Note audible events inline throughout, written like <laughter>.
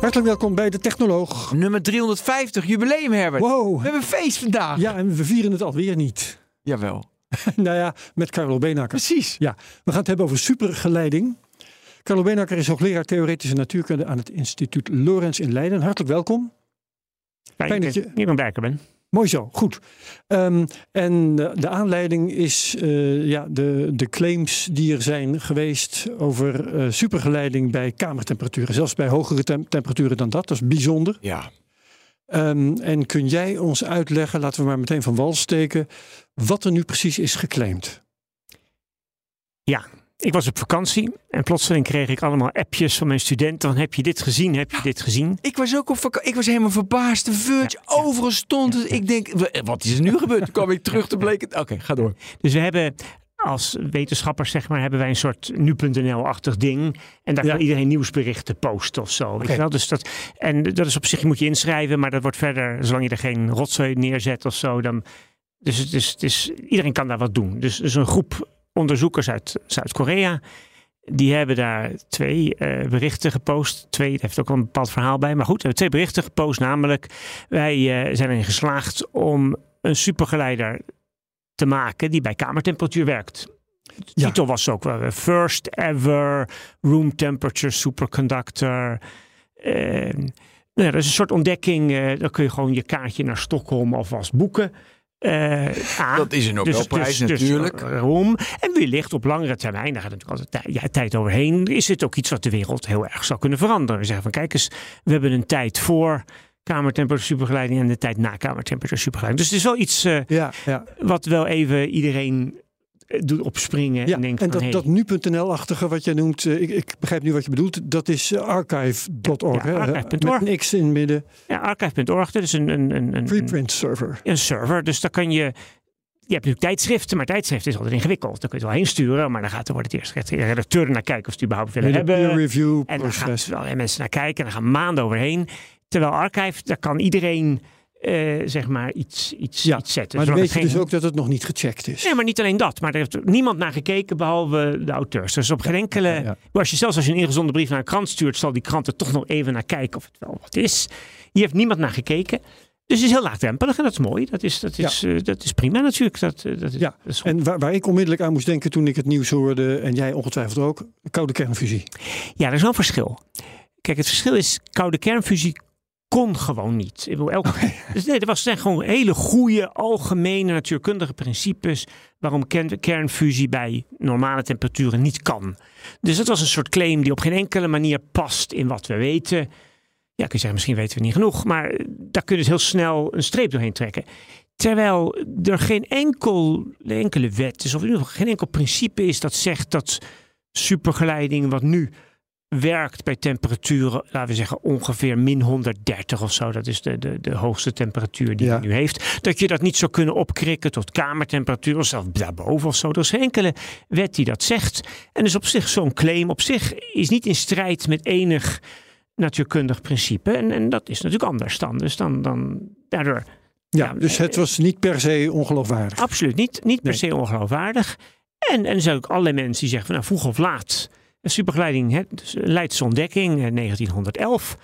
Hartelijk welkom bij de Technoloog. Nummer 350, jubileum Herbert. Wow. We hebben feest vandaag. Ja, en we vieren het alweer niet. Jawel. <laughs> nou ja, met Carlo Benakker. Precies. Ja, we gaan het hebben over supergeleiding. Carlo Benakker is hoogleraar theoretische natuurkunde aan het instituut Lorenz in Leiden. Hartelijk welkom. Fijn, Fijn dat je hier aan werken ben. Mooi zo, goed. Ehm, en de, de aanleiding is eh, ja, de, de claims die er zijn geweest over eh, supergeleiding bij kamertemperaturen. Zelfs bij hogere tem- temperaturen dan dat. Dat is bijzonder. Ja. Ehm, en kun jij ons uitleggen, laten we maar meteen van wal steken, wat er nu precies is geclaimd? Ik was op vakantie en plotseling kreeg ik allemaal appjes van mijn studenten. Van, heb je dit gezien? Heb je dit gezien? Ik was ook op vak- Ik was helemaal verbaasd. De Verge, overal stond het. Ik denk, wat is er nu gebeurd? Toen kwam ik terug, toen bleek het... Oké, ga door. Dus we hebben als wetenschappers, zeg maar, hebben wij een soort nu.nl-achtig ding. En daar kan iedereen nieuwsberichten posten of zo. Weet je wel? Dus dat, en dat is op zich, je moet je inschrijven, maar dat wordt verder, zolang je er geen rotzooi neerzet of zo, dan. Dus het is, het is, iedereen kan daar wat doen. Dus, dus een groep onderzoekers uit Zuid-Korea. Die hebben daar twee eh, berichten gepost. Twee, het heeft ook wel een bepaald verhaal bij. Maar goed, we hebben twee berichten gepost. Namelijk, wij eh, zijn erin geslaagd om een supergeleider te maken die bij kamertemperatuur werkt. De Ja. titel was ook wel eh, First Ever Room Temperature Superconductor. Nou ja, dat is een soort ontdekking. dan kun je gewoon je kaartje naar Stockholm alvast boeken. Eh, A. Dat is een Nobelprijs natuurlijk. Dus, waarom? En wellicht op langere termijn, daar gaat natuurlijk altijd tij- ja, tijd overheen, is het ook iets wat de wereld heel erg zou kunnen veranderen. We zeggen van kijk eens, we hebben een tijd voor kamertemperatuur supergeleiding en de tijd na kamertemperatuur supergeleiding. Dus het is wel iets eh, Ja, ja. wat wel even iedereen doet opspringen ja. en denkt en van, dat, hey, dat nu.nl-achtige wat jij noemt, eh, ik, ik begrijp nu wat je bedoelt, dat is eh, archive.org. Ja, archive.org. Met een X in het midden, ja, archive.org, dat is een, een, een, een, preprint server. een server. Dus daar kan je. Je hebt natuurlijk tijdschriften, maar tijdschriften is altijd ingewikkeld. Dan kun je het wel heen sturen, maar dan gaat er wordt het eerst de redacteur naar kijken of ze het überhaupt willen hebben. peer review En dan gaan proces. wel weer mensen naar kijken en dan gaan maanden overheen. Terwijl Archive, daar kan iedereen eh, zeg maar iets, iets, Ja, iets zetten. Maar dan weet je dus ook dat het nog niet gecheckt is. Nee, maar niet alleen dat. Maar er heeft niemand naar gekeken behalve de auteurs. Dus op geen enkele... Ja, ja. Als je zelfs als je een ingezonden brief naar een krant stuurt... zal die krant er toch nog even naar kijken of het wel wat is. Hier heeft niemand naar gekeken. Dus het is heel laagdrempelig en dat is mooi. Dat is, dat is, eh, dat is prima natuurlijk. Dat, eh, dat is, Ja, dat is goed. En waar, waar ik onmiddellijk aan moest denken toen ik het nieuws hoorde, en jij ongetwijfeld ook, koude kernfusie. Ja, er is wel een verschil. Kijk, het verschil is, koude kernfusie kon gewoon niet. Ik bedoel, elke, dus nee, er was, zijn gewoon hele goede, algemene natuurkundige principes waarom kern- kernfusie bij normale temperaturen niet kan. Dus dat was een soort claim die op geen enkele manier past in wat we weten. Ja, kun je zeggen, misschien weten we niet genoeg, maar daar kun je dus heel snel een streep doorheen trekken. Terwijl er geen enkel, enkele wet is, of in ieder geval geen enkel principe is dat zegt dat supergeleiding, wat nu werkt bij temperaturen, laten we zeggen ongeveer min 130 of zo. Dat is de, de, de hoogste temperatuur die Ja. hij nu heeft. Dat je dat niet zou kunnen opkrikken tot kamertemperatuur of zelfs daarboven of zo. Er is geen enkele wet die dat zegt. En dus op zich zo'n claim op zich is niet in strijd met enig natuurkundig principe. En, en dat is natuurlijk anders dan. Dus dan, dan daardoor Ja, Ja, dus het was niet per se ongeloofwaardig. Absoluut niet. Niet per Nee. se ongeloofwaardig. En, en er zijn ook allerlei mensen die zeggen van nou vroeg of laat. Een supergeleiding, hè, dus Leidse ontdekking, eh, 1911.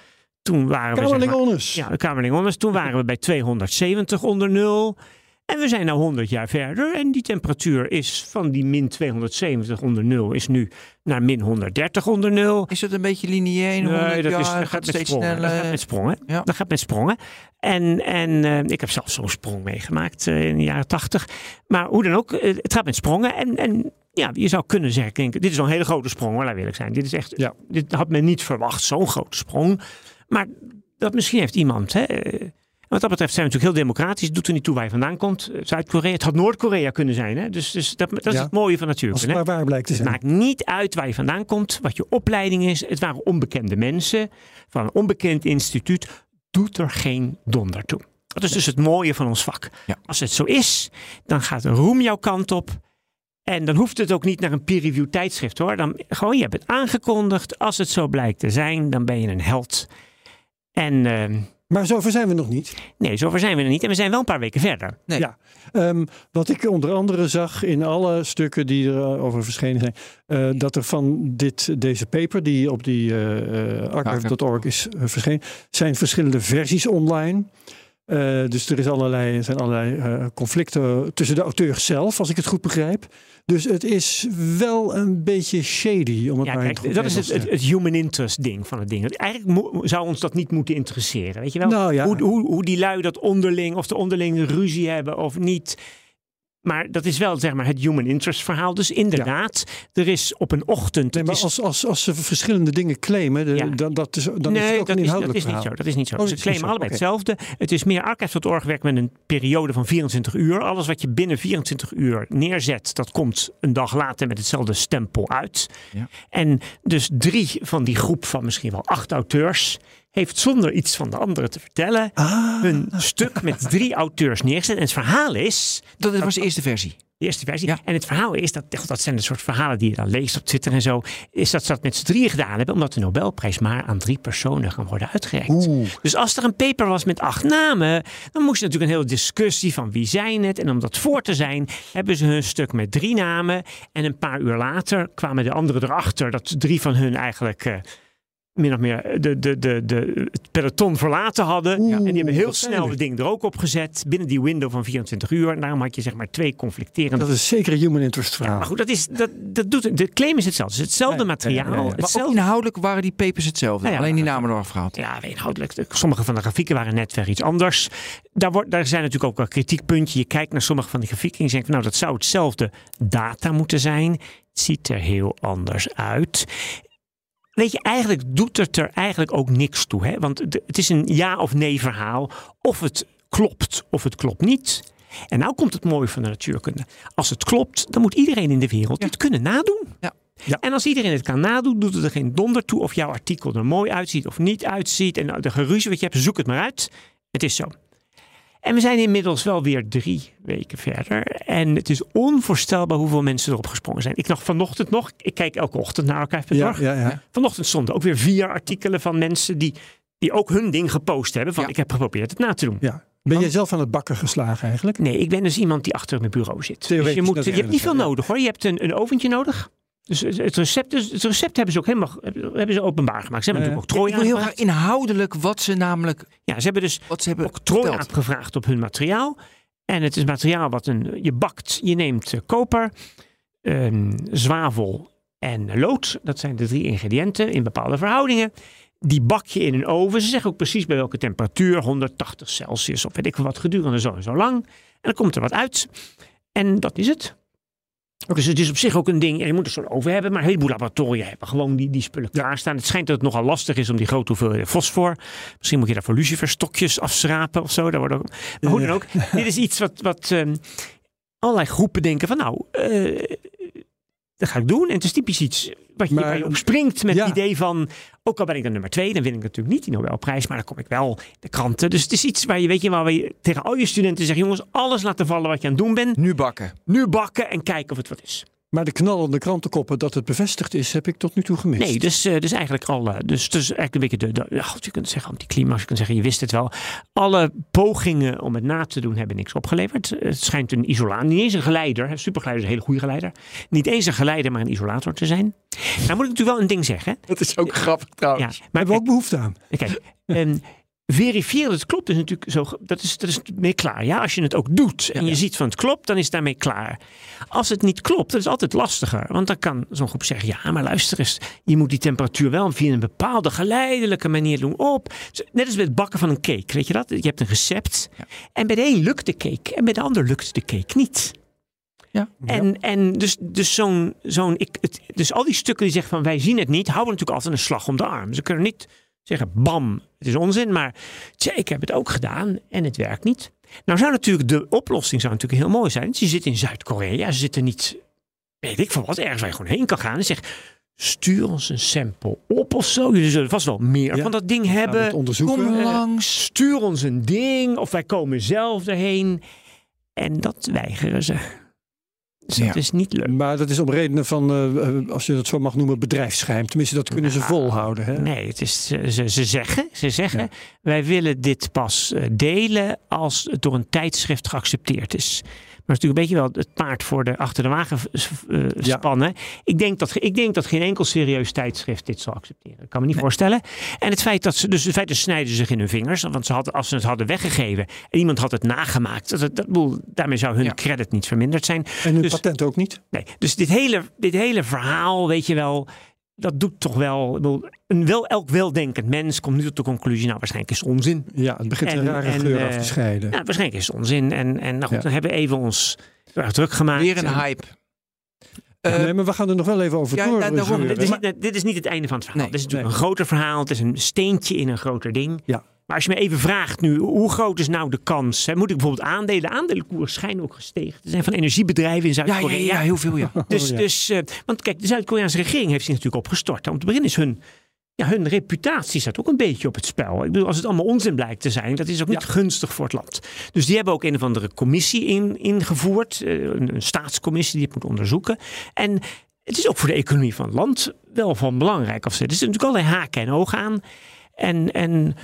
Toen waren we zeg maar, Kamerlingonus. ja, de Kamerlingonus. Toen waren we bij 270 onder nul. En we zijn nu 100 jaar verder. En die temperatuur is van die min 270 onder nul is nu naar min 130 onder nul. Is dat een beetje lineair in 100 Nee, dat, jaar? is, dat gaat gaat met steeds sprongen. Dat sneller. gaat met sprongen. Ja. Dat gaat met sprongen. En, en eh, ik heb zelf zo'n sprong meegemaakt eh, in de jaren tachtig. Maar hoe dan ook, eh, het gaat met sprongen. En, en ja, je zou kunnen zeggen, denk, dit is een hele grote sprong, hoor, laat ik eerlijk zijn. Dit is echt, Ja. dit had men niet verwacht, zo'n grote sprong. Maar dat misschien heeft iemand, hè, eh, wat dat betreft zijn we natuurlijk heel democratisch. Het doet er niet toe waar je vandaan komt. Eh, Zuid-Korea, het had Noord-Korea kunnen zijn. Hè? Dus, dus dat, dat is Ja. het mooie van Als natuurkunde. het hè. maar waar blijkt te Het zijn. maakt niet uit waar je vandaan komt, wat je opleiding is. Het waren onbekende mensen van een onbekend instituut. Doet er geen donder toe. Dat is dus het mooie van ons vak. Ja. Als het zo is, dan gaat de roem jouw kant op. En dan hoeft het ook niet naar een peer-review tijdschrift hoor. Dan gewoon, je hebt het aangekondigd. Als het zo blijkt te zijn, dan ben je een held. En ehm, Maar zover zijn we nog niet. Nee, zover zijn we er niet. En we zijn wel een paar weken verder. Nee. Ja. Ehm, wat ik onder andere zag in alle stukken die erover verschenen zijn, eh, dat er van dit, deze paper, die op die eh, eh, archive.org is eh, verschenen, zijn verschillende versies online. Eh, dus er is allerlei, er zijn allerlei eh, conflicten tussen de auteurs zelf, als ik het goed begrijp. Dus het is wel een beetje shady, om het Ja, maar kijk, dat is het, het, human interest ding van het ding. Eigenlijk zou ons dat niet moeten interesseren. Weet je wel? Nou ja. hoe, hoe, hoe die lui dat onderling, of de onderling ruzie hebben of niet. Maar dat is wel zeg maar het human interest verhaal. Dus inderdaad, er is op een ochtend. Nee, maar is- als, als, als ze verschillende dingen claimen, de- Ja. dan, dat is, dan is het ook dat een is, dat is niet zo. Dat is niet zo. Oh, Ze claimen allebei hetzelfde. Het is meer archive.org werkt met een periode van 24 uur. Alles wat je binnen 24 uur neerzet, dat komt een dag later met hetzelfde stempel uit. Ja. En dus drie van die groep van misschien wel acht auteurs heeft zonder iets van de andere te vertellen Ah, hun stuk met drie auteurs neergezet. En het verhaal is, Dat was de eerste versie. de eerste versie. Ja. En het verhaal is, dat, dat zijn de soort verhalen die je dan leest op Twitter en zo, is dat ze dat met z'n drieën gedaan hebben, omdat de Nobelprijs maar aan drie personen kan worden uitgereikt. Oeh. Dus als er een paper was met acht namen, dan moest je natuurlijk een hele discussie van wie zijn het. En om dat voor te zijn, hebben ze hun stuk met drie namen. En een paar uur later kwamen de anderen erachter dat drie van hun eigenlijk eh, min of meer de, de, de, de, het peloton verlaten hadden. Oeh, en die hebben heel snel het ding er ook op gezet binnen die window van 24 uur. En daarom had je zeg maar twee conflicterende Dat is zeker een human interest verhaal. maar goed, dat is, dat, dat doet, de claim is hetzelfde. Het is hetzelfde materiaal. Maar ook inhoudelijk waren die papers hetzelfde. Nou ja, alleen die namen eraf gehaald. ja, inhoudelijk. de- Sommige van de grafieken waren net weer iets anders. Daar, wordt, daar zijn natuurlijk ook wel kritiekpuntjes. Je kijkt naar sommige van die grafieken en je denkt, van, nou, dat zou hetzelfde data moeten zijn. Het ziet er heel anders uit. Weet je, eigenlijk doet het er eigenlijk ook niks toe. Hè? Want het is een ja of nee verhaal. Of het klopt of het klopt niet. En nou komt het mooie van de natuurkunde. Als het klopt, dan moet iedereen in de wereld het kunnen nadoen. Ja. Ja. En als iedereen het kan nadoen, doet het er geen donder toe of jouw artikel er mooi uitziet of niet uitziet. En de geruzie wat je hebt, zoek het maar uit. Het is zo. En we zijn inmiddels wel weer drie weken verder. En het is onvoorstelbaar hoeveel mensen erop gesprongen zijn. Ik nog vanochtend nog, ik kijk elke ochtend naar archive.org. ja, ja, ja. Vanochtend stonden ook weer vier artikelen van mensen die, die ook hun ding gepost hebben. Van ik heb geprobeerd het na te doen. ja. Ben jij zelf aan het bakken geslagen eigenlijk? Nee, ik ben dus iemand die achter mijn bureau zit. Dus je, moet, je hebt niet veel nodig hoor. Je hebt een, een oventje nodig. Dus het recept, dus het recept hebben ze ook helemaal hebben ze openbaar gemaakt. Ze hebben natuurlijk ook Ik wil heel graag inhoudelijk wat ze namelijk Ja, ze hebben dus wat ze hebben ook trooi verteld. aangevraagd op hun materiaal. En het is materiaal wat een, je bakt. Je neemt eh, koper, ehm, zwavel en lood. Dat zijn de drie ingrediënten in bepaalde verhoudingen. Die bak je in een oven. Ze zeggen ook precies bij welke temperatuur. 180 Celsius of weet ik wat gedurende zo en zo lang. En dan komt er wat uit. En dat is het. Dus het is op zich ook een ding. Je moet er zo'n oven hebben. Maar een heleboel laboratoria hebben gewoon die, die spullen klaarstaan. Het schijnt dat het nogal lastig is om die grote hoeveelheden fosfor. Misschien moet je daarvoor luciferstokjes afschrapen of zo. Daar wordt ook, maar hoe dan ook. Dit is iets wat, wat ehm, allerlei groepen denken van nou, eh, dat ga ik doen. En het is typisch iets wat je, Maar- waar je op springt met Ja. het idee van, ook al ben ik dan nummer twee, dan win ik natuurlijk niet die Nobelprijs, maar dan kom ik wel de kranten. Dus het is iets waar je, weet je, waar je tegen al je studenten zegt, jongens, alles laten vallen wat je aan het doen bent. Nu bakken. Nu bakken en kijken of het wat is. Maar de knallende krantenkoppen dat het bevestigd is, heb ik tot nu toe gemist. Nee, dus, eh, dus eigenlijk al. eh, dus, dus eigenlijk een beetje de. de ja, goed, je kunt zeggen anticlimax, je kunt zeggen, je wist het wel. Alle pogingen om het na te doen hebben niks opgeleverd. Het schijnt een isolator, niet eens een geleider. hè, Supergeleider is een hele goede geleider. Niet eens een geleider, maar een isolator te zijn. Nou moet ik natuurlijk wel een ding zeggen. Dat is ook grappig Ja, trouwens. maar hebben we ook behoefte aan. Kijk, ehm, verifiëren dat het klopt is natuurlijk zo. Dat is, dat is mee klaar. Ja, als je het ook doet en je ziet van het klopt, dan is het daarmee klaar. Als het niet klopt, dat is altijd lastiger. Want dan kan zo'n groep zeggen: ja, maar luister eens, je moet die temperatuur wel via een bepaalde geleidelijke manier doen op. Net als met het bakken van een cake, weet je dat? Je hebt een recept. Ja. En bij de een lukt de cake en bij de ander lukt de cake niet. Ja. En, en dus, dus, zo'n, zo'n, ik, het, dus al die stukken die zeggen van wij zien het niet, houden natuurlijk altijd een slag om de arm. Ze kunnen niet zeggen bam, het is onzin, maar tja, ik heb het ook gedaan en het werkt niet. Nou zou natuurlijk de oplossing zou natuurlijk heel mooi zijn. Je zit in Zuid-Korea, ze zitten niet, weet ik van wat, ergens waar je gewoon heen kan gaan en zegt stuur ons een sample op of zo. Jullie zullen vast wel meer Ja. van dat ding hebben. Kom Eh, langs. Stuur ons een ding of wij komen zelf erheen. En dat weigeren ze. Dus dat Ja. is niet leuk. Maar dat is om redenen van, eh, eh, als je dat zo mag noemen, bedrijfsgeheim. Tenminste, dat kunnen ze volhouden. Hè? Nee, het is, ze, ze- ze zeggen, ze zeggen Ja. wij willen dit pas eh, delen als het door een tijdschrift geaccepteerd is. Maar het is natuurlijk een beetje wel het paard voor de achter de wagen eh, Ja. spannen. Ik, denk dat, ik denk dat geen enkel serieus tijdschrift dit zal accepteren. Ik kan me niet voorstellen. En het feit dat ze, dus het feit dat ze snijden zich in hun vingers. Want ze hadden, als ze het hadden weggegeven en iemand had het nagemaakt. Dat, dat, daarmee zou hun Ja. credit niet verminderd zijn. En hun Dus- patent ook niet. Nee, dus dit hele, dit hele verhaal, weet je wel, dat doet toch wel. Een wel, elk weldenkend mens komt nu tot de conclusie, nou, waarschijnlijk is het onzin. Ja, het begint En- een rare en, geur eh, af te scheiden. Ja, waarschijnlijk is het onzin. En, en nou goed, Ja. dan hebben we even ons druk gemaakt. Weer een En- hype. Eh, nee, maar we gaan er nog wel even over ja, door. ja, daarom. Dit is, niet, dit is niet het einde van het verhaal. Nee, dit is natuurlijk nee. een groter verhaal. Het is een steentje in een groter ding. Ja. Maar als je me even vraagt nu, hoe groot is nou de kans? Hè? Moet ik bijvoorbeeld aandelen? Aandelenkoers schijnen ook gestegen. Er zijn van energiebedrijven in ja, ja, Zuid-Korea. ja, heel veel, ja. Dus, Oh, ja. dus, eh, want kijk, de Zuid-Koreaanse regering heeft zich natuurlijk opgestort. Om te beginnen is hun, ja, hun reputatie staat ook een beetje op het spel. Ik bedoel, als het allemaal onzin blijkt te zijn, dat is ook niet gunstig voor het land. Dus die hebben ook een of andere commissie in, ingevoerd, eh, een, een staatscommissie die het moet onderzoeken. En het is ook voor de economie van het land wel van belangrijk. Of ze. Er zitten natuurlijk allerlei haken en ogen aan. En, en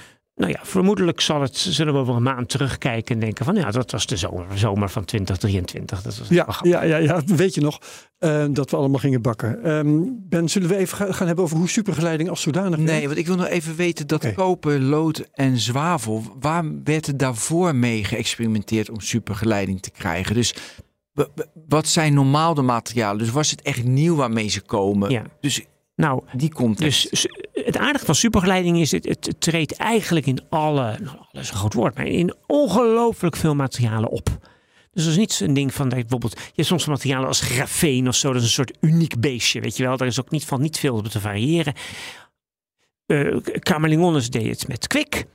nou ja, vermoedelijk zal het, zullen we over een maand terugkijken en denken van ja, dat was de zomer, zomer van 2023. Dat was Ja, ja, ja, ja, weet je nog eh, dat we allemaal gingen bakken. Ehm, ben, zullen we even ga- gaan hebben over hoe supergeleiding als zodanig Nee, want ik wil nog even weten dat Oké. koper, lood en zwavel, waar werd er daarvoor mee geëxperimenteerd om supergeleiding te krijgen? Dus wat zijn normaal de materialen? Dus was het echt nieuw waarmee ze komen? Ja. Dus Nou, die context. Dus het aardige van supergeleiding is, het, het treedt eigenlijk in alle, nou, is een groot woord, maar in ongelooflijk veel materialen op. Dus dat is niet zo'n ding van dat bijvoorbeeld, je hebt soms materialen als grafeen of zo, dat is een soort uniek beestje, weet je wel. Daar is ook niet van niet veel op te variëren. Camerlingones deed het met kwik.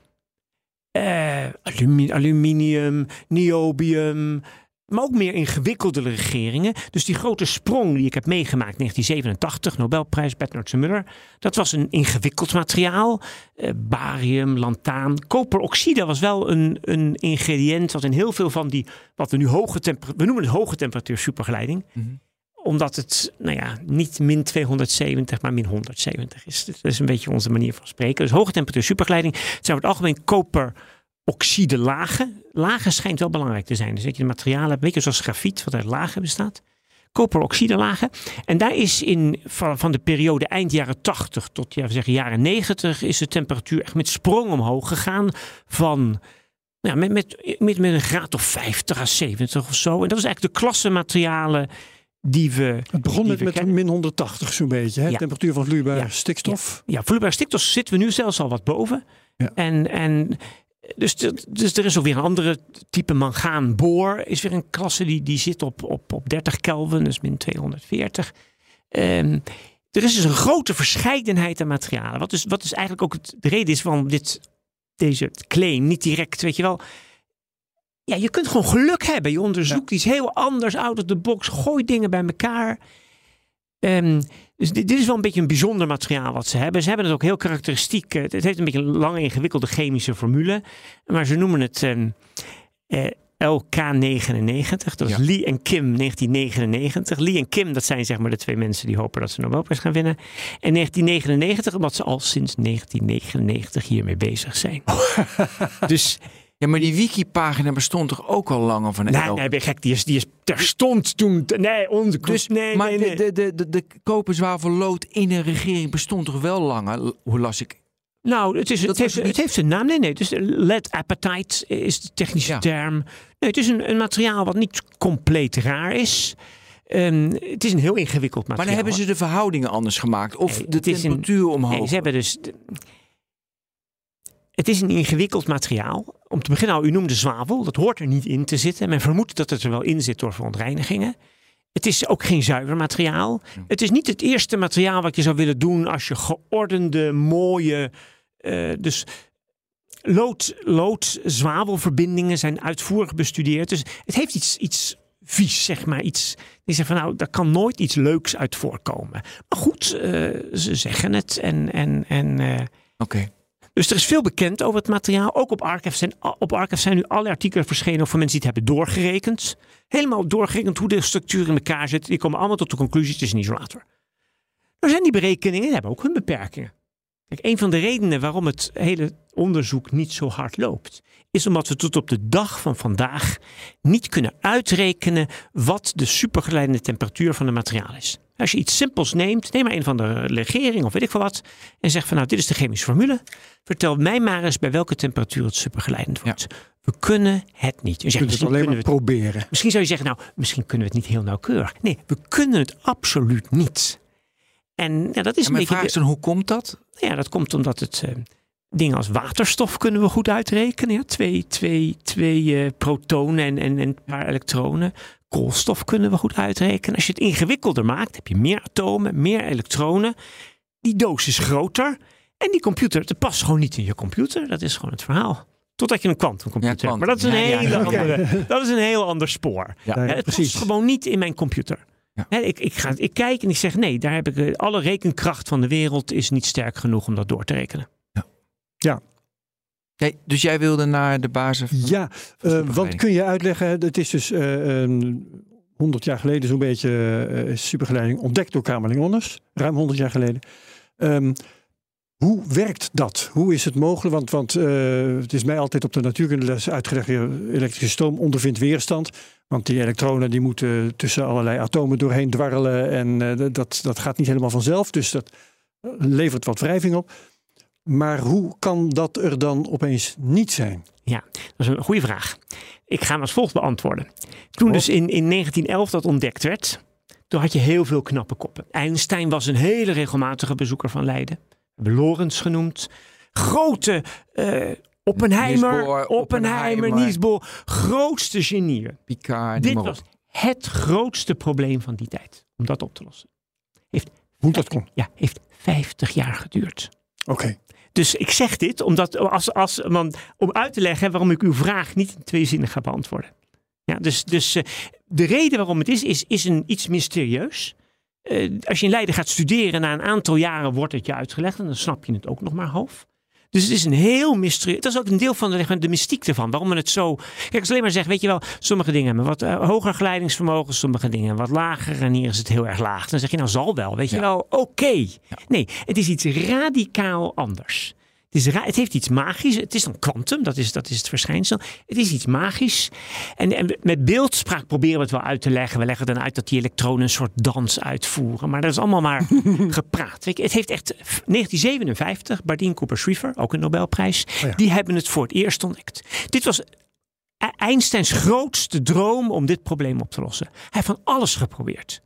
Eh, alumi- aluminium, niobium, maar ook meer ingewikkelde regeringen. Dus die grote sprong die ik heb meegemaakt, 1987, Nobelprijs, Bernard Muller. Dat was een ingewikkeld materiaal. Eh, barium, lantaan. Koperoxide was wel een, een ingrediënt wat in heel veel van die, wat we nu hoge temperatuur, we noemen het hoge temperatuur supergeleiding. Mhm. Omdat het, nou ja, niet min 270, maar min 170 is. Dat is een beetje onze manier van spreken. Dus hoge temperatuur supergeleiding. Het zijn over het algemeen koperoxide lagen. Lagen schijnt wel belangrijk te zijn. Dus dat je de materialen, hebt, een beetje zoals grafiet, wat uit lagen bestaat. Koperoxide lagen. En daar is in, van, van de periode eind jaren 80 tot ja, we zeggen jaren 90 is de temperatuur echt met sprong omhoog gegaan. Van ja, met, met, met, met een graad of 50 à 70 of zo. En dat is eigenlijk de klasse materialen die we. Het begon met, met min 180 zo'n beetje. Hè? Ja. Temperatuur van vloeibare Ja. stikstof. Ja, vloeibaar stikstof zitten we nu zelfs al wat boven. Ja. En, en dus, de- dus er is ook weer een andere type mangaanboor. Is weer een klasse die, die zit op, op, op 30 Kelvin, dus min 240. Ehm, er is dus een grote verscheidenheid aan materialen. Wat dus, wat dus eigenlijk ook het, de reden is van dit, deze claim. Niet direct, weet je wel. Ja, je kunt gewoon geluk hebben. Je onderzoekt iets heel anders, out of the box. Gooi dingen bij elkaar. Ehm, dus dit, dit is wel een beetje een bijzonder materiaal wat ze hebben. Ze hebben het ook heel karakteristiek. eh, Het heeft een beetje een lange ingewikkelde chemische formule. Maar ze noemen het ehm, eh, LK99. Dat is Ja. Lee en Kim 1999. Lee en Kim, dat zijn zeg maar de twee mensen die hopen dat ze Nobelprijs gaan winnen. En 1999, omdat ze al sinds 1999 hiermee bezig zijn. <laughs> dus Ja, maar die wiki-pagina bestond toch ook al langer van nee, nee, ben je gek, die is, die is terstond toen. Nee, onze Dus, nee, maar nee, nee. de, de, de, de koper, zwavel, lood in een regering bestond toch wel langer? Hoe las ik? Nou, het, is, het, heeft, het heeft een naam. Nee, nee. Dus lead appetite is de technische Ja. term. Nee, het is een, een materiaal wat niet compleet raar is. Ehm, het is een heel ingewikkeld Maar materiaal. dan hebben ze de verhoudingen anders gemaakt. Of Nee, de het een- temperatuur omhoog. Nee, ze hebben dus. Het is een ingewikkeld materiaal. Om te beginnen al, u noemde zwavel. Dat hoort er niet in te zitten. Men vermoedt dat het er wel in zit door verontreinigingen. Het is ook geen zuiver materiaal. Het is niet het eerste materiaal wat je zou willen doen als je geordende, mooie. eh, dus lood, lood, zwavelverbindingen zijn uitvoerig bestudeerd. Dus het heeft iets, iets vies, zeg maar. Iets, die zegt van nou, daar kan nooit iets leuks uit voorkomen. Maar goed, eh, ze zeggen het en. en, en eh, Oké. Dus er is veel bekend over het materiaal. Ook op Archive zijn, op Archive zijn nu alle artikelen verschenen voor mensen die het hebben doorgerekend. Helemaal doorgerekend hoe de structuur in elkaar zit. Die komen allemaal tot de conclusie, het is een isolator. Er zijn die berekeningen, die hebben ook hun beperkingen. Kijk, een van de redenen waarom het hele onderzoek niet zo hard loopt, is omdat we tot op de dag van vandaag niet kunnen uitrekenen wat de supergeleidende temperatuur van een materiaal is. Als je iets simpels neemt, neem maar een van de legering of weet ik veel wat, en zeg van nou, dit is de chemische formule. Vertel mij maar eens bij welke temperatuur het supergeleidend wordt. We kunnen het niet. Je kunt het alleen maar proberen. Misschien zou je zeggen, nou, misschien kunnen we het niet heel nauwkeurig. Nee, we kunnen het absoluut niet. En ja, dat is en een beetje. Vraag is dan, hoe komt dat? Ja, dat komt omdat het. Uh, dingen als waterstof kunnen we goed uitrekenen. Ja? Twee, twee, twee uh, protonen en, en, en een paar elektronen. Koolstof kunnen we goed uitrekenen. Als je het ingewikkelder maakt, heb je meer atomen, meer elektronen. Die doos is groter. En die computer, het past gewoon niet in je computer. Dat is gewoon het verhaal. Totdat je een kwantumcomputer ja, hebt. Maar dat is een, ja, hele ja, andere, dat is een heel ander spoor. het precies. past gewoon niet in mijn computer. Ik, ik, ga, ik kijk en ik zeg nee, daar heb ik eh, alle rekenkracht van de wereld is niet sterk genoeg om dat door te rekenen. Ja. dus jij wilde naar de basis. Ja, uh, wat kun je uitleggen? Het is dus uh, eh, 100 jaar geleden zo'n beetje uh, supergeleiding ontdekt door Kamerling Onders, ruim 100 jaar geleden. Um, hoe werkt dat? Hoe is het mogelijk? Want, want uh, het is mij altijd op de natuurkundeles uitgelegd: elektrische stroom ondervindt weerstand. Want die elektronen die moeten tussen allerlei atomen doorheen dwarrelen. En uh, dat, dat gaat niet helemaal vanzelf. Dus dat levert wat wrijving op. Maar hoe kan dat er dan opeens niet zijn? Ja, dat is een goede vraag. Ik ga hem als volgt beantwoorden. Toen dus in, in 1911 dat ontdekt werd, toen had je heel veel knappe koppen. Einstein was een hele regelmatige bezoeker van Leiden hebben Lorenz genoemd. Grote uh, Oppenheimer, Oppenheimer, Niels Bohr. Grootste genieën. Picard, Dit was het grootste probleem van die tijd. Om dat op te lossen. Heeft Hoe dat kon? Ja, heeft 50 jaar geduurd. Oké. Dus ik zeg dit omdat, als, als, om uit te leggen waarom ik uw vraag niet in twee zinnen ga beantwoorden. Ja, dus dus uh, de reden waarom het is, is, is een, iets mysterieus. Uh, als je in Leiden gaat studeren, na een aantal jaren wordt het je uitgelegd en dan snap je het ook nog maar half. Dus het is een heel mysterie. Dat is ook een deel van de, de mystiek ervan. Waarom we het zo. Kijk, als alleen maar zegt, weet je wel, sommige dingen hebben wat uh, hoger geleidingsvermogen, sommige dingen wat lager. En hier is het heel erg laag. Dan zeg je, nou zal wel. Weet je wel, oké. Ja. Nee, het is iets radicaal anders. Het, is het heeft iets magisch. Het is dan kwantum, dat is, dat is het verschijnsel. Het is iets magisch. En, en, met beeldspraak proberen we het wel uit te leggen. We leggen dan uit dat die elektronen een soort dans uitvoeren. Maar dat is allemaal maar <laughs> gepraat. Het heeft echt 1957, Bardeen Cooper Schrieffer, ook een Nobelprijs. Oh die hebben het voor het eerst ontdekt. Dit was Einsteins grootste droom om dit probleem op te lossen. Hij heeft van alles geprobeerd.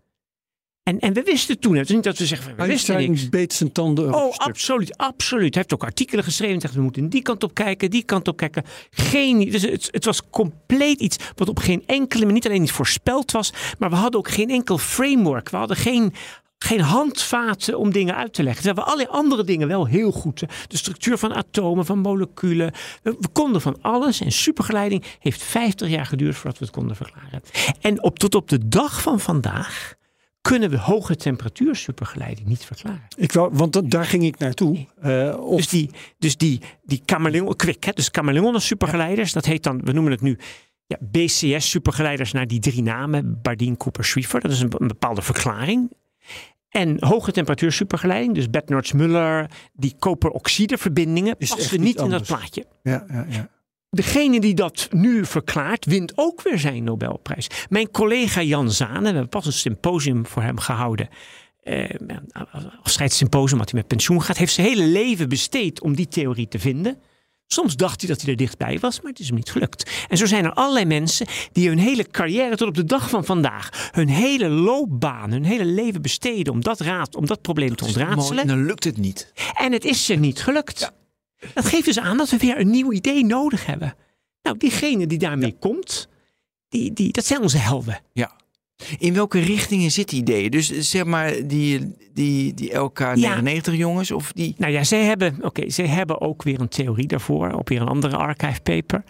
En, en we wisten toen, het is niet dat we zeggen, we wisten niks. beet zijn tanden Oh, absoluut, absoluut. Hij heeft ook artikelen geschreven. Zegt, we moeten die kant op kijken, die kant op kijken. Geen, dus het, het was compleet iets wat op geen enkele manier, niet alleen niet voorspeld was, maar we hadden ook geen enkel framework. We hadden geen, geen handvaten om dingen uit te leggen. Ze hebben alle andere dingen wel heel goed. De structuur van atomen, van moleculen. We, we, konden van alles. En supergeleiding heeft 50 jaar geduurd voordat we het konden verklaren. En op, tot op de dag van vandaag kunnen we hoge temperatuur supergeleiding niet verklaren. Ik wou, want daar ging ik naartoe. Uh, of... Dus die, dus die, die chameleon, quick, hè, dus chameleonen supergeleiders, dat heet dan, we noemen het nu ja, BCS supergeleiders naar die drie namen, Bardeen, Cooper, Schrieffer. Dat is een, een bepaalde verklaring. En hoge temperatuur supergeleiding, dus Bednorz-Muller, die koperoxide verbindingen, passen niet in dat plaatje. Ja, ja, ja. Degene die dat nu verklaart, wint ook weer zijn Nobelprijs. Mijn collega Jan Zane, we hebben pas een symposium voor hem gehouden. Uh, afscheidssymposium, wat hij met pensioen gaat, heeft zijn hele leven besteed om die theorie te vinden. Soms dacht hij dat hij er dichtbij was, maar het is hem niet gelukt. En zo zijn er allerlei mensen die hun hele carrière tot op de dag van vandaag, hun hele loopbaan, hun hele leven besteden om dat, raad, om dat probleem te ontraadselen. Dan lukt het niet. En het is ze niet gelukt. Ja. Dat geeft dus aan dat we weer een nieuw idee nodig hebben. Nou, diegene die daarmee komt, die, die, dat zijn onze helden. Ja. In welke richtingen zitten ideeën? Dus zeg maar die, die, die LK99 jongens of die... Nou ja, zij hebben, oké, zij hebben ook weer een theorie daarvoor op weer een andere archive paper.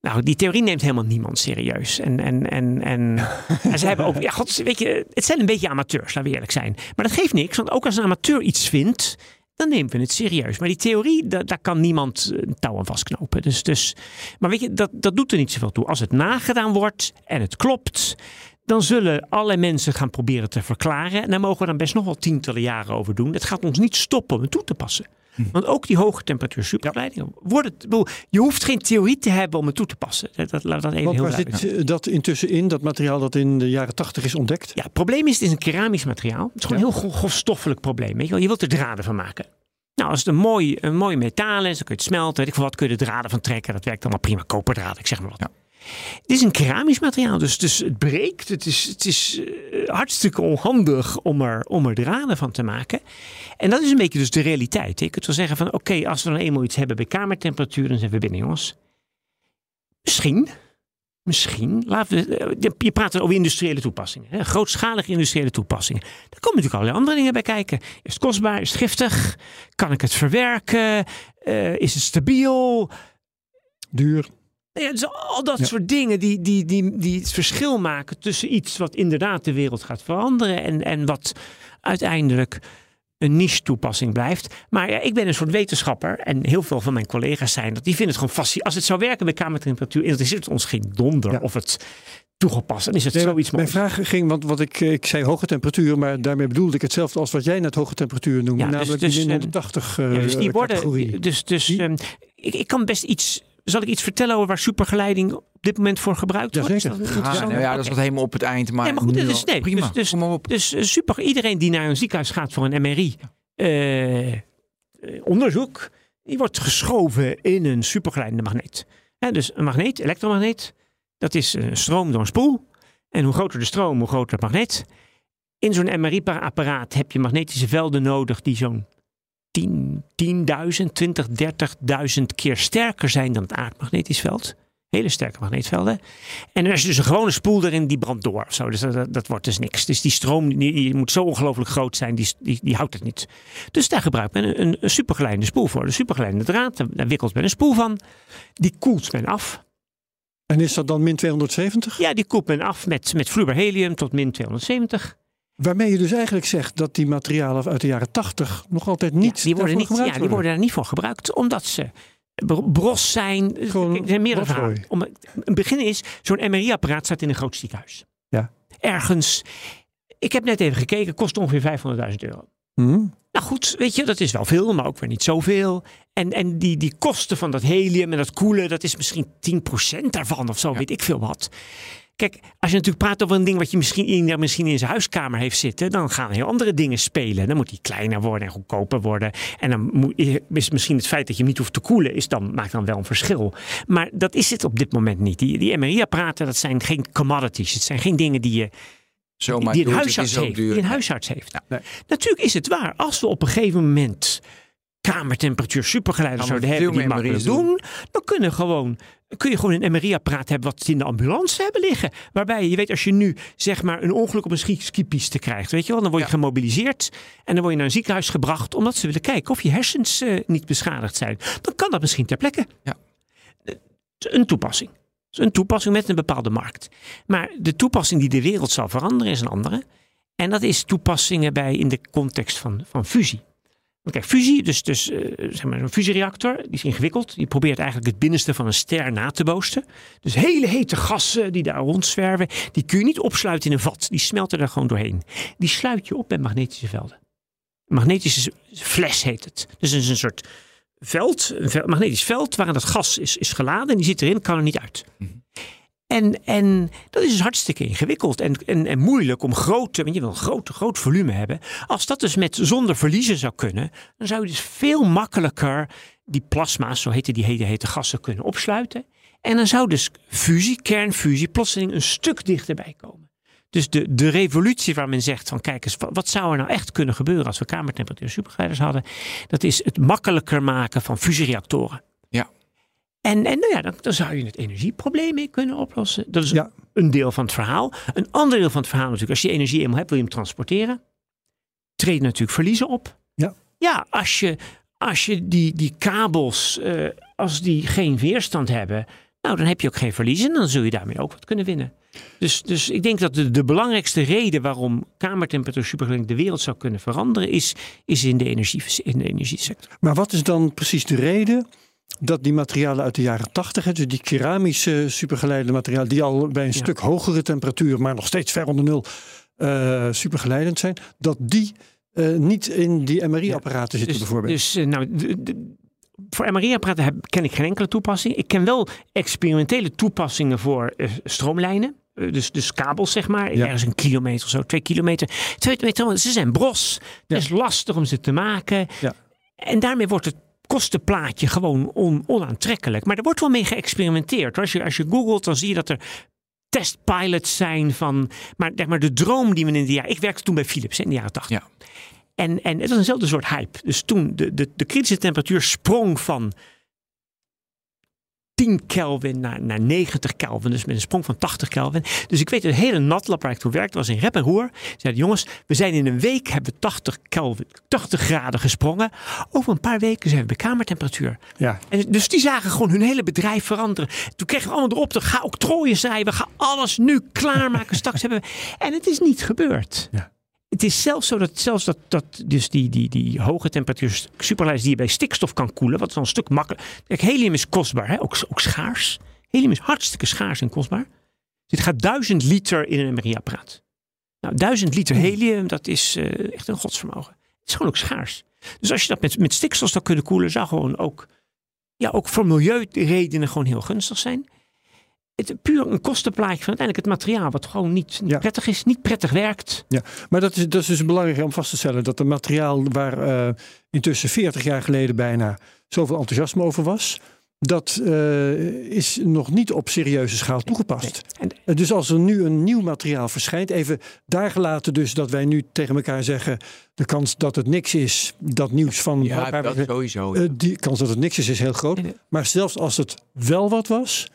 Nou, die theorie neemt helemaal niemand serieus. En, en, en, en, <laughs> en ze hebben ook, ja, god, weet je, het zijn een beetje amateurs, laten we eerlijk zijn. Maar dat geeft niks, want ook als een amateur iets vindt, dan nemen we het serieus. Maar die theorie, da- daar kan niemand een touw aan vastknopen. Dus, dus, maar weet je, dat, dat doet er niet zoveel toe. Als het nagedaan wordt en het klopt, dan zullen alle mensen gaan proberen te verklaren. En daar mogen we dan best nog wel tientallen jaren over doen. Het gaat ons niet stoppen om het toe te passen. <laughs> Want ook die hoge temperatuur supergeleidingen worden. ik bedoel, Je hoeft geen theorie te hebben om het toe te passen. Dat, dat, dat even Want heel waar zit eh, dat intussen in, dat materiaal dat in de jaren tachtig is ontdekt? Ja, het probleem is, het is een keramisch materiaal. Het is gewoon een heel gro- grofstoffelijk probleem. Weet je, wel. je wilt er draden van maken. Nou, als het een mooi, een mooi metaal is, dan kun je het smelten. Weet ik veel wat, kun je er draden van trekken. Dat werkt allemaal prima. Koperdraden, ik zeg maar wat. Ja. Het is een keramisch materiaal, dus, dus het breekt. Het is, het is eh, hartstikke onhandig om er, om er draden van te maken. En dat is een beetje dus de realiteit. Je kunt wel zeggen van, oké, als we dan eenmaal iets hebben bij kamertemperatuur, dan zijn we binnen, jongens. Misschien, Misschien. Laten we, eh, je- praat over industriële toepassingen. Hè? Grootschalige industriële toepassingen. Daar komen natuurlijk allerlei andere dingen bij kijken. Is het kostbaar? Is het giftig? Kan ik het verwerken? Eh, is het stabiel? Duur. Nou ja, dus al dat Ja. soort dingen die, die, die, die het verschil maken tussen iets wat inderdaad de wereld gaat veranderen en, en wat uiteindelijk een niche toepassing blijft. Maar ja, ik ben een soort wetenschapper en heel veel van mijn collega's zijn dat. Die vinden het gewoon fascinerend. Als het zou werken bij kamertemperatuur, interesseert het ons geen donder Ja. of het toegepast. Dan is het Nee, zoiets mijn moois. vraag ging, want wat ik, ik zei hoge temperatuur, maar daarmee bedoelde ik hetzelfde als wat jij net hoge temperatuur noemde, Ja, dus- namelijk dus, die 180 eh Ja, dus die worden. categorie. Dus, dus Die- ehm, ik, ik kan best iets. Zal ik iets vertellen over waar supergeleiding op dit moment voor gebruikt wordt? Is dat Ja, interessant? nou ja, dat is wat helemaal op het eind. Maar, Nee, maar goed, is- nee, prima. dus- dus- Kom maar op. Dus eh, super. Iedereen die naar een ziekenhuis gaat voor een MRI eh, eh, onderzoek, die wordt geschoven in een supergeleidende magneet. Hè, dus een magneet, elektromagneet, dat is een stroom door een spoel. En hoe groter de stroom, hoe groter het magneet. In zo'n MRI-apparaat heb je magnetische velden nodig die zo'n 10, 10.000, 20, 30.000 keer sterker zijn dan het aardmagnetisch veld. Hele sterke magneetvelden. En er is dus een gewone spoel erin, die brandt door. Of zo. Dus dat, dat, wordt dus niks. Dus die stroom die, die moet zo ongelooflijk groot zijn, die, die, die houdt het niet. Dus daar gebruikt men een, een, een supergeleidende spoel voor. De supergeleidende draad, daar, daar wikkelt men een spoel van. Die koelt men af. En is dat dan min 270? Ja, die koelt men af met, met vloeibaar helium tot min 270. Waarmee je dus eigenlijk zegt dat die materialen uit de jaren 80 nog altijd niet Ja, die worden niet, ja, gebruikt die worden daar niet voor gebruikt, omdat ze br- bros zijn. Gewoon er zijn meerdere verhalen. Om, een begin is, zo'n MRI-apparaat staat in een groot ziekenhuis. Ja. Ergens. Ik heb net even gekeken, kost ongeveer 500.000 euro. Hm? Nou goed, weet je, dat is wel veel, maar ook weer niet zoveel. En, en die, die kosten van dat helium en dat koelen, dat is misschien 10% daarvan of zo, weet ik veel wat. Kijk, als je natuurlijk praat over een ding wat je misschien in, misschien in zijn huiskamer heeft zitten, dan gaan heel andere dingen spelen. Dan moet die kleiner worden en goedkoper worden. En dan moet, is misschien het feit dat je hem niet hoeft te koelen, is dan, maakt dan wel een verschil. Maar dat is het op dit moment niet. Die, die MRI-apparaten, dat zijn geen commodities. Het zijn geen dingen die je Zomaar die een doet, huisarts heeft. Die een huisarts heeft. Ja. Nee. Natuurlijk is het waar. Als we op een gegeven moment kamertemperatuur supergeleiders zouden hebben die makkelijk MRI's doen, dan kunnen gewoon, kun je gewoon een MRI-apparaat hebben wat ze in de ambulance hebben liggen. Waarbij je weet, als je nu zeg maar een ongeluk op een ski- skipiste krijgt, weet je wel, dan word je Ja. gemobiliseerd en dan word je naar een ziekenhuis gebracht omdat ze willen kijken of je hersens eh, niet beschadigd zijn. Dan kan dat misschien ter plekke. Ja. Eh, Een toepassing. Een toepassing met een bepaalde markt. Maar de toepassing die de wereld zal veranderen is een andere. En dat is toepassingen bij in de context van, van fusie. Kijk, fusie, dus, dus eh, zeg maar een fusiereactor, die is ingewikkeld. Die probeert eigenlijk het binnenste van een ster na te boosten. Dus hele hete gassen die daar rondzwerven, die kun je niet opsluiten in een vat. Die smelten er gewoon doorheen. Die sluit je op met magnetische velden. Magnetische fles heet het. Dus het is een soort veld, een magnetisch veld waarin dat gas is, is geladen en die zit erin, kan er niet uit. En, en dat is dus hartstikke ingewikkeld en, en, en moeilijk om grote, want je wil een groot, volume hebben. Als dat dus met zonder verliezen zou kunnen, dan zou je dus veel makkelijker die plasma's, zo heten die hele hete gassen, kunnen opsluiten. En dan zou dus fusie, kernfusie, plotseling een stuk dichterbij komen. Dus de, de revolutie waar men zegt van kijk eens, wat, wat zou er nou echt kunnen gebeuren als we kamertemperatuur supergeleiders hadden, dat is het makkelijker maken van fusiereactoren. En, en nou ja, dan, dan zou je het energieprobleem mee kunnen oplossen. Dat is Ja. een deel van het verhaal. Een ander deel van het verhaal natuurlijk, als je energie eenmaal hebt, wil je hem transporteren. Treedt natuurlijk verliezen op. Ja. Ja, als je, als je die, die kabels, eh, als die geen weerstand hebben, nou dan heb je ook geen verliezen. Dan zul je daarmee ook wat kunnen winnen. Dus, dus ik denk dat de, de belangrijkste reden waarom kamertemperatuur supergeleiding de wereld zou kunnen veranderen, is, is in, de energie, in de energiesector. Maar wat is dan precies de reden dat die materialen uit de jaren 80, dus die keramische supergeleidende materialen, die al bij een stuk hogere temperatuur, maar nog steeds ver onder nul, uh, supergeleidend zijn, dat die uh, niet in die MRI-apparaten zitten dus, bijvoorbeeld. Dus uh, nou, voor MRI-apparaten ken ik geen enkele toepassing. Ik ken wel experimentele toepassingen voor stroomlijnen. Dus, dus kabels, zeg maar. Ja. Ergens een kilometer of zo, twee kilometer. Twee ze zijn bros. Het is lastig om ze te maken. Ja. En daarmee wordt het kostenplaatje gewoon on, onaantrekkelijk. Maar er wordt wel mee geëxperimenteerd. Als je, als je googelt, dan zie je dat er testpilots zijn van. Maar, zeg maar de droom die we in de jaren. Ik werkte toen bij Philips in de jaren 80. Ja. En, en het was eenzelfde soort hype. Dus toen de, de, de kritische temperatuur sprong van 10 Kelvin naar, naar 90 Kelvin. Dus met een sprong van 80 Kelvin. Dus ik weet, het hele natlab waar ik toen werkte was in Rep en Roer. Zeiden jongens, we zijn in een week hebben we 80 Kelvin, 80 graden gesprongen. Over een paar weken zijn we bij kamertemperatuur. Ja. En dus die zagen gewoon hun hele bedrijf veranderen. Toen kregen we allemaal erop, ga octrooien schrijven, ga alles nu klaarmaken. <laughs> Straks hebben we... En het is niet gebeurd. Ja. Het is zelfs zo dat, zelfs dat, dat dus die, die, die hoge temperatuur superlijst die je bij stikstof kan koelen, wat is dan een stuk makkelijker. Kijk, helium is kostbaar, hè? Ook, ook schaars. Helium is hartstikke schaars en kostbaar. Dit gaat duizend liter in een MRI-apparaat. Nou, duizend liter helium, dat is uh, echt een godsvermogen. Het is gewoon ook schaars. Dus als je dat met, met stikstof zou kunnen koelen, zou gewoon ook, ja, ook voor milieuredenen gewoon heel gunstig zijn het puur een kostenplaatje van uiteindelijk het materiaal, wat gewoon niet, niet Ja. prettig is, niet prettig werkt. Ja, maar dat is, dat is dus belangrijk om vast te stellen dat het materiaal waar eh, intussen 40 jaar geleden bijna zoveel enthousiasme over was, dat eh, is nog niet op serieuze schaal toegepast. En, Eh, Dus als er nu een nieuw materiaal verschijnt, even daar gelaten dus dat wij nu tegen elkaar zeggen, de kans dat het niks is, dat nieuws van Ja, waar- dat sowieso. die kans dat het niks is, is heel groot. Nee, nee. Maar zelfs als het wel wat was,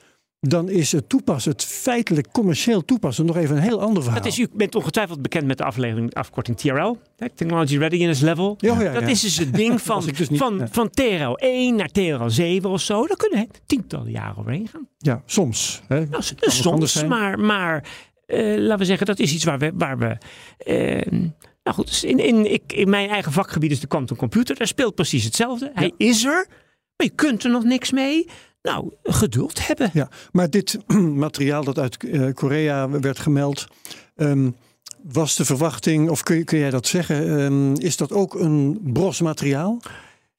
dan is het toepassen, het feitelijk commercieel toepassen, nog even een heel ander verhaal. dat is, u bent ongetwijfeld bekend met de aflevering, afkorting TRL, Technology Readiness Level. Ja, ja, Dat is dus het ding <laughs> van, dus niet, van, van TRL 1 naar TRL 7 of zo. Daar kunnen tientallen jaren overheen gaan. Ja, soms. Hè. Nou, Kan s- ook anders soms, maar, maar eh, laten we zeggen, dat is iets waar we. Waar we eh, nou goed, dus in, in, ik, in mijn eigen vakgebied is de quantum computer. Daar speelt precies hetzelfde. Hij is er, maar je kunt er nog niks mee. Nou, geduld hebben. Ja, maar dit <clears throat> materiaal dat uit eh, Korea werd gemeld, ehm, was de verwachting, of kun, kun jij dat zeggen, ehm, is dat ook een bros materiaal?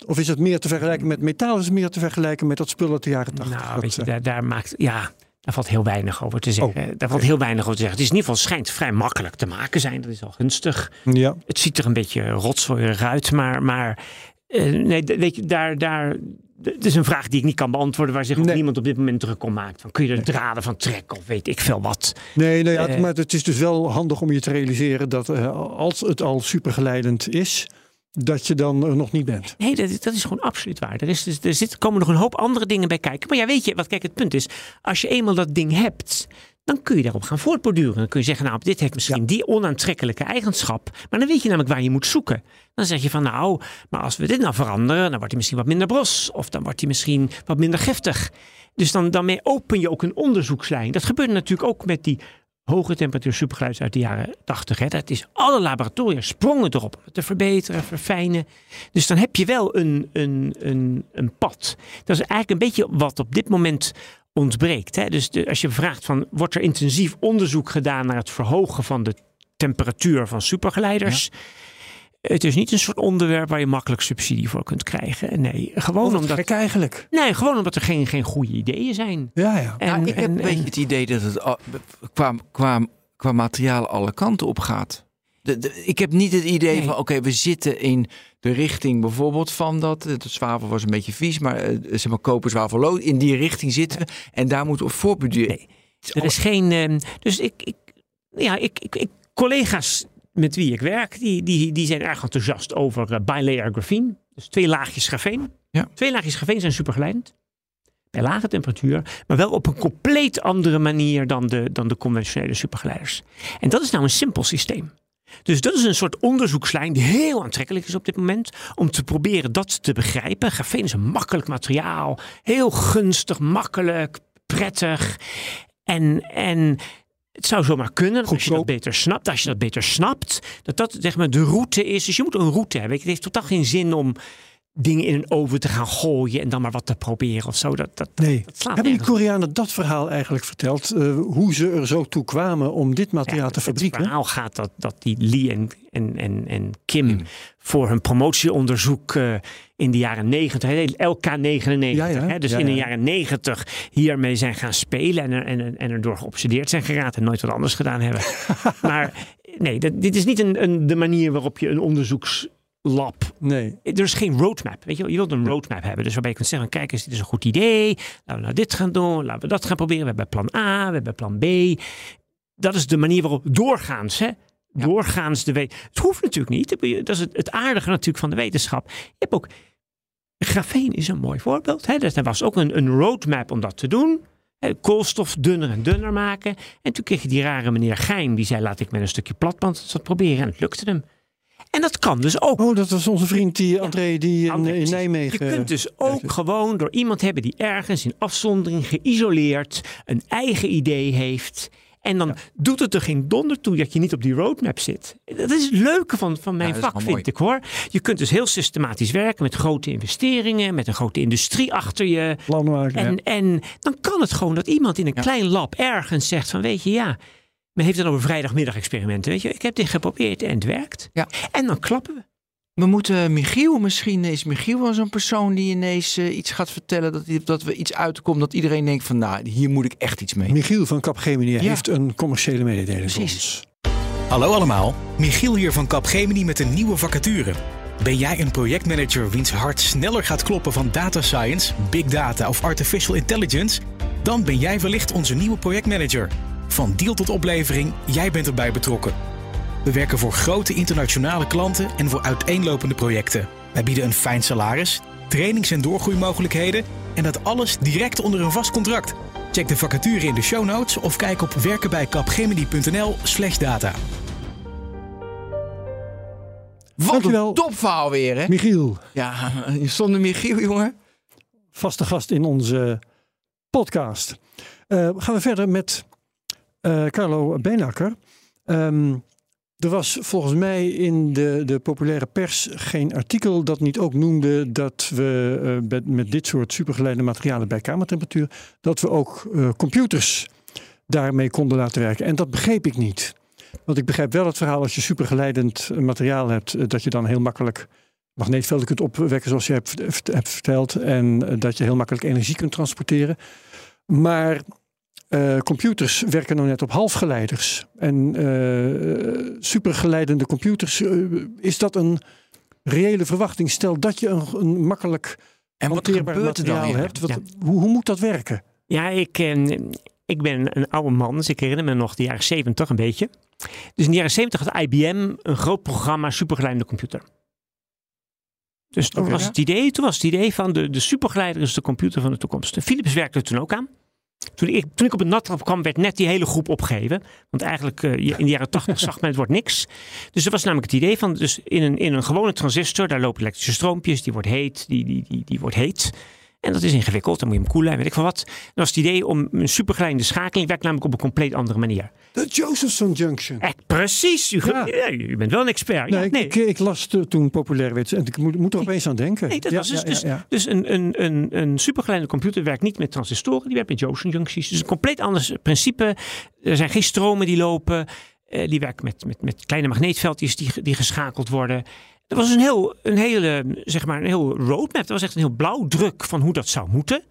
Of is het meer te vergelijken met metaal? Is het meer te vergelijken met dat spul uit de jaren 80? Nou, Dat, weet je, daar, daar maakt. Ja. Daar valt heel weinig over te zeggen. Oh, Daar valt heel weinig over te zeggen. Het is in ieder geval schijnt vrij makkelijk te maken zijn. Dat is al gunstig. ja, Het ziet er een beetje rotzooierig uit, maar, maar eh, nee, weet je, daar, daar, het is een vraag die ik niet kan beantwoorden, waar zich ook Nee. niemand op dit moment druk om maakt. Van, kun je er draden van trekken of weet ik veel wat? nee, nou ja, Eh. maar het is dus wel handig om je te realiseren dat eh, als het al supergeleidend is, dat je dan er nog niet bent. Nee, dat, dat is gewoon absoluut waar. Er, is, dus- er zit, komen nog een hoop andere dingen bij kijken. Maar ja, weet je, wat kijk, het punt is, als je eenmaal dat ding hebt, dan kun je daarop gaan voortborduren. Dan kun je zeggen, nou, dit heeft misschien die onaantrekkelijke eigenschap. Maar dan weet je namelijk waar je moet zoeken. Dan zeg je van, nou, maar als we dit nou veranderen, dan wordt hij misschien wat minder bros. Of dan wordt hij misschien wat minder giftig. Dus dan, daarmee open je ook een onderzoekslijn. Dat gebeurde natuurlijk ook met die hoge temperatuur supergeluid uit de jaren 80. Hè. Dat is alle laboratoria sprongen erop om het te verbeteren, verfijnen. Dus dan heb je wel een, een, een, een pad. Dat is eigenlijk een beetje wat op dit moment ontbreekt. Hè. Dus de- als je vraagt van, wordt er intensief onderzoek gedaan naar het verhogen van de temperatuur van supergeleiders? Het is niet een soort onderwerp waar je makkelijk subsidie voor kunt krijgen. Nee, gewoon Oh, omdat, eigenlijk. nee, gewoon omdat er geen, geen goede ideeën zijn. Ja, ja. En, Ja, ik heb en- een beetje het idee dat het qua, qua, qua materiaal alle kanten op gaat. De, de- ik heb niet het idee Nee. van, oké, we zitten in de richting bijvoorbeeld van dat. Het zwavel was een beetje vies, maar eh, zeg maar koper, zwavel, lood. In die richting zitten we en daar moeten we voortborduren. Nee. Er is geen. ehm, dus ik, ik, ja, ik, ik, ik- collega's met wie ik werk, die, die, die zijn erg enthousiast over eh, bilayer graphene. Dus twee laagjes grafeen. Ja. Twee laagjes grafeen zijn supergeleidend. Bij lage temperatuur, maar wel op een compleet andere manier dan de, dan de conventionele supergeleiders. En dat is nou een simpel systeem. Dus dat is een soort onderzoekslijn die heel aantrekkelijk is op dit moment. Om te proberen dat te begrijpen. Grafeen is een makkelijk materiaal. Heel gunstig, makkelijk, prettig. En, en Het zou zomaar kunnen, als je dat beter snapt, als je dat beter snapt, dat dat zeg maar de route is. Dus je moet een route hebben. Het heeft totaal geen zin om dingen in een oven te gaan gooien en dan maar wat te proberen of zo. Dat, dat, Nee. dat slaat Hebben die. Koreanen dat verhaal eigenlijk verteld? eh, hoe ze er zo toe kwamen om dit materiaal te Het fabrieken? verhaal gaat dat, dat die Lee en, en, en, en Kim voor hun promotieonderzoek eh, in de jaren 90, hè, LK99, Ja, ja. hè, dus Ja, in de ja. jaren 90 hiermee zijn gaan spelen en, er, en, en erdoor geobsedeerd zijn geraakt en nooit wat anders gedaan hebben. <laughs> maar nee, dat, dit is niet een, een, de manier waarop je een onderzoekslab Nee. er is geen roadmap. Weet je, wel. je wilt een roadmap hebben. Dus waarbij je kunt zeggen: kijk eens, dit is een goed idee. Laten we nou dit gaan doen. Laten we dat gaan proberen. We hebben plan A, we hebben plan B. Dat is de manier waarop doorgaans, hè? Doorgaans de weet. Het hoeft natuurlijk niet. Dat is het, het aardige natuurlijk van de wetenschap. Je hebt ook. Grafeen is een mooi voorbeeld. Hè? Er was ook een, een roadmap om dat te doen. Hè, Koolstof dunner en dunner maken. En toen kreeg je die rare meneer Geim. Die zei: laat ik met een stukje platband dat proberen. En het lukte hem. En dat kan dus ook. Oh, dat was onze vriend die André die in, André, in precies. Nijmegen. Je kunt dus ook gewoon door iemand hebben die ergens in afzondering geïsoleerd een eigen idee heeft. En dan doet het er geen donder toe dat je niet op die roadmap zit. Dat is het leuke van, van mijn Ja, vak, vind ik hoor. Je kunt dus heel systematisch werken met grote investeringen, met een grote industrie achter je. plan maken. En, ja. en dan kan het gewoon dat iemand in een Ja. klein lab ergens zegt van weet je ja, men heeft dan over vrijdagmiddag experimenten. Weet je, ik heb dit geprobeerd en het werkt. Ja. En dan klappen we. We moeten Michiel, misschien is Michiel wel zo'n persoon die ineens eh, iets gaat vertellen. Dat, dat we iets uitkomt dat iedereen denkt van nou, hier moet ik echt iets mee. Michiel van Capgemini heeft een commerciële mededeling voor Precies. ons. Hallo allemaal, Michiel hier van Capgemini met een nieuwe vacature. Ben jij een projectmanager wiens hart sneller gaat kloppen van data science, big data of artificial intelligence? Dan ben jij wellicht onze nieuwe projectmanager. Van deal tot oplevering, jij bent erbij betrokken. We werken voor grote internationale klanten en voor uiteenlopende projecten. Wij bieden een fijn salaris, trainings- en doorgroeimogelijkheden en dat alles direct onder een vast contract. Check de vacature in de show notes of kijk op werkenbijcapgemini.nl/slash data. Wat Dankjewel. een topverhaal weer hè. Michiel, Ja, zonder Michiel jongen. vaste gast in onze podcast. Eh, gaan we verder met eh, Carlo Beenakker. Ehm, er was volgens mij in de, de populaire pers geen artikel dat niet ook noemde dat we eh, met, met dit soort supergeleide materialen bij kamertemperatuur, dat we ook eh, computers daarmee konden laten werken. En dat begreep ik niet. Want ik begrijp wel het verhaal als je supergeleidend materiaal hebt, dat je dan heel makkelijk magneetvelden kunt opwekken, zoals je hebt, hebt verteld. En dat je heel makkelijk energie kunt transporteren. Maar eh, computers werken nou net op halfgeleiders. En eh, supergeleidende computers, eh, is dat een reële verwachting? Stel dat je een, een makkelijk En wat hanteerbaar gebeurt er dan materiaal weer? hebt. Wat, Ja. hoe, hoe moet dat werken? Ja, ik, eh, ik ben een oude man, dus ik herinner me nog de jaren 70 een beetje. Dus in de jaren 70 had IBM een groot programma supergeleidende computer. Dus toen was het idee, toen was het idee van de, de supergeleider is de computer van de toekomst. Philips werkte er toen ook aan. Toen ik, toen ik op het nattrap kwam, werd net die hele groep opgegeven. Want eigenlijk je- in de jaren 80 zag men het wordt niks. Dus dat was namelijk het idee van, dus in een, in een gewone transistor, daar lopen elektrische stroompjes, die wordt heet, die, die, die, die wordt heet. En dat is ingewikkeld, dan moet je hem koelen en weet ik veel wat. Dat was het idee om een supergeleidende schakeling, werkt namelijk op een compleet andere manier. De Josephson Junction. Echt precies, u, Ja. ja, u bent wel een expert. Ja, Nee. Ik, ik las toen populair werd en ik moet, moet er opeens aan denken. Nee, dat Ja, was dus, dus, dus een, een, een, een supergeleide computer werkt niet met transistoren, die werkt met Josephson juncties. Dus een compleet anders principe. Er zijn geen stromen die lopen. Eh, die werken met, met, met kleine magneetveldjes die, die geschakeld worden. Dat was een heel, een hele, zeg maar, een heel roadmap. Dat was echt een heel blauwdruk van hoe dat zou moeten.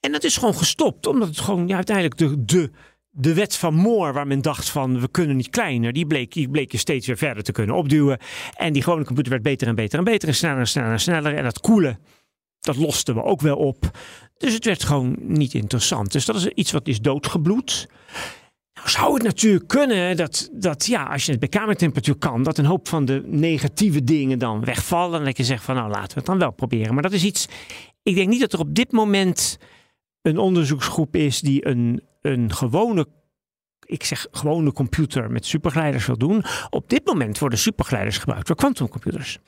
En dat is gewoon gestopt, omdat het gewoon ja, uiteindelijk de, de, de wet van Moore, waar men dacht van we kunnen niet kleiner, die bleek, die bleek je steeds weer verder te kunnen opduwen. En die gewone computer werd beter en beter en beter en sneller en sneller en sneller. En dat koelen, dat losten we ook wel op. Dus het werd gewoon niet interessant. Dus dat is iets wat is doodgebloed. Zou het natuurlijk kunnen dat, dat ja, als je het bij kamertemperatuur kan, dat een hoop van de negatieve dingen dan wegvallen. En dat je zegt van nou laten we het dan wel proberen. Maar dat is iets, ik denk niet dat er op dit moment een onderzoeksgroep is die een, een gewone, ik zeg gewone computer met supergeleiders wil doen. Op dit moment worden supergeleiders gebruikt door quantumcomputers.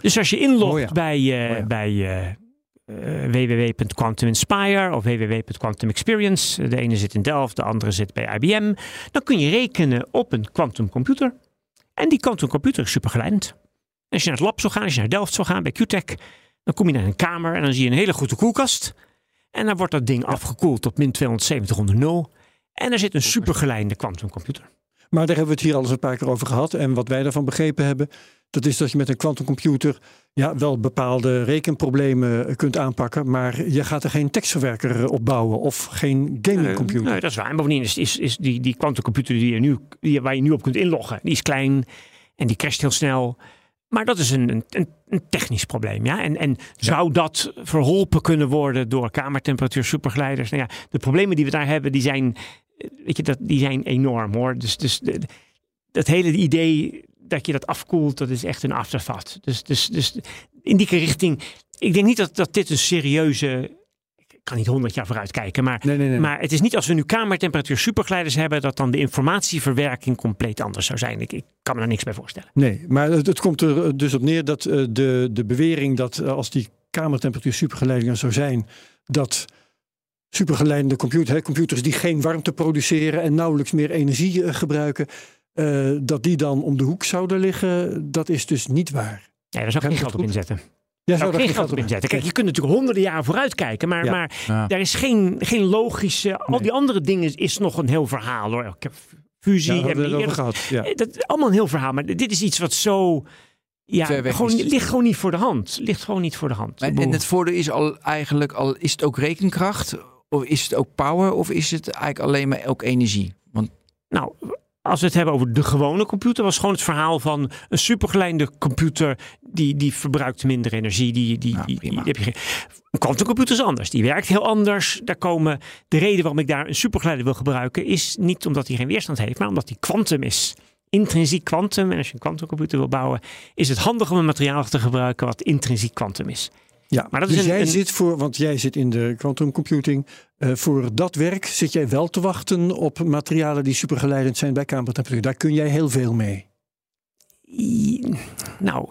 Dus als je inlogt Oh ja. bij, Oh ja. bij eh, uh, www.quantum Inspire of www.quantum Experience. De ene zit in Delft, de andere zit bij IBM. Dan kun je rekenen op een quantumcomputer. En die quantumcomputer is supergeleidend. Als je naar het lab zou gaan, als je naar Delft zou gaan bij QTech, dan kom je naar een kamer en dan zie je een hele goede koelkast. En dan wordt dat ding afgekoeld tot min 270 onder nul. En er zit een supergeleidende quantumcomputer. Maar daar hebben we het hier al eens een paar keer over gehad. En wat wij daarvan begrepen hebben, dat is dat je met een quantumcomputer ja, wel bepaalde rekenproblemen kunt aanpakken. Maar je gaat er geen tekstverwerker op bouwen of geen gamingcomputer. Nee, nee, dat is waar. En bovendien is, is, is die, die quantumcomputer die je nu, die, waar je nu op kunt inloggen, die is klein en die crasht heel snel. Maar dat is een, een, een technisch probleem. Ja? En, en zou dat verholpen kunnen worden door kamertemperatuur supergeleiders? Nou ja, de problemen die we daar hebben, die zijn, weet je, dat, die zijn enorm hoor. Dus, dus de, dat hele idee dat je dat afkoelt, dat is echt een afterthought. Dus, dus, dus in die richting, ik denk niet dat, dat dit een serieuze ik kan niet honderd jaar vooruit kijken. Maar, nee, nee, nee. maar het is niet als we nu kamertemperatuur supergeleiders hebben, dat dan de informatieverwerking compleet anders zou zijn. Ik, ik kan me daar niks bij voorstellen. Nee, maar het, het komt er dus op neer dat uh, de, de bewering dat uh, als die kamertemperatuur supergeleidingen zou zijn, dat supergeleidende computer, hè, computers die geen warmte produceren en nauwelijks meer energie uh, gebruiken, dat die dan om de hoek zouden liggen, dat is dus niet waar. Ja, daar zou ik geen geld op inzetten. Ja, zou geen geld op inzetten. Kijk, je kunt natuurlijk honderden jaren vooruit kijken, maar, Ja. maar Ja. daar is geen, geen logische. Al die andere dingen is nog een heel verhaal hoor. Ik heb fusie Ja, gehad. Ja. Eh, Dat is allemaal een heel verhaal, maar dit is iets wat zo. Ja, gewoon, ligt gewoon niet voor de hand. Ligt gewoon niet voor de hand. En, en het voordeel is al eigenlijk al, is het ook rekenkracht? Of is het ook power? Of is het eigenlijk alleen maar ook energie? Want Nou, als we het hebben over de gewone computer, was gewoon het verhaal van een supergeleide computer. Die, die verbruikt minder energie. Die, die, die, heb je geen. Een quantumcomputer is anders. Die werkt heel anders. Daar komen, de reden waarom ik daar een supergeleider wil gebruiken, is niet omdat hij geen weerstand heeft, maar omdat hij kwantum is. Intrinsiek kwantum. En als je een kwantumcomputer wil bouwen, is het handig om een materiaal te gebruiken wat intrinsiek kwantum is. Ja, Maar dat is dus een- jij een- zit voor, want jij zit in de quantum computing. eh, voor dat werk zit jij wel te wachten op materialen die supergeleidend zijn bij kamertemperatuur. Daar kun jij heel veel mee. I- Nou,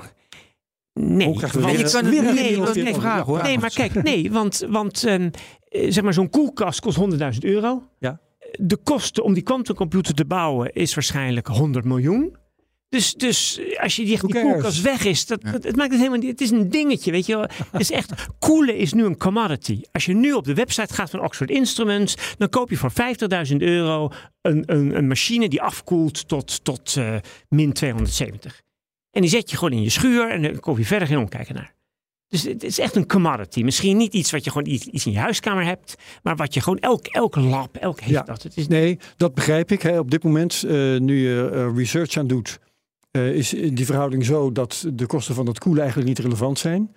nee. Want- weer- je kan weer nee, is vraag hoor. Nee, maar kijk, nee, want, want eh, zeg maar, zo'n koelkast kost 100.000 euro. Ja. De kosten om die quantumcomputer te bouwen is waarschijnlijk 100 miljoen. Dus, dus als je die, koelkast weg is, dat, Ja. dat- het maakt het helemaal niet. Het is een dingetje, weet je wel. Het is echt, <laughs> koelen is nu een commodity. Als je nu op de website gaat van Oxford Instruments, dan koop je voor 50.000 euro een, een, een machine die afkoelt tot, tot eh, min 270. En die zet je gewoon in je schuur en dan koop je verder geen omkijken naar. Dus het is echt een commodity. Misschien niet iets wat je gewoon iets, iets in je huiskamer hebt, maar wat je gewoon elk, elk lab, elk heeft Ja. dat. Het is, Nee, dat begrijp ik. Hè. Op dit moment, eh, nu je eh, research aan doet, eh, is die verhouding zo dat de kosten van het koelen eigenlijk niet relevant zijn.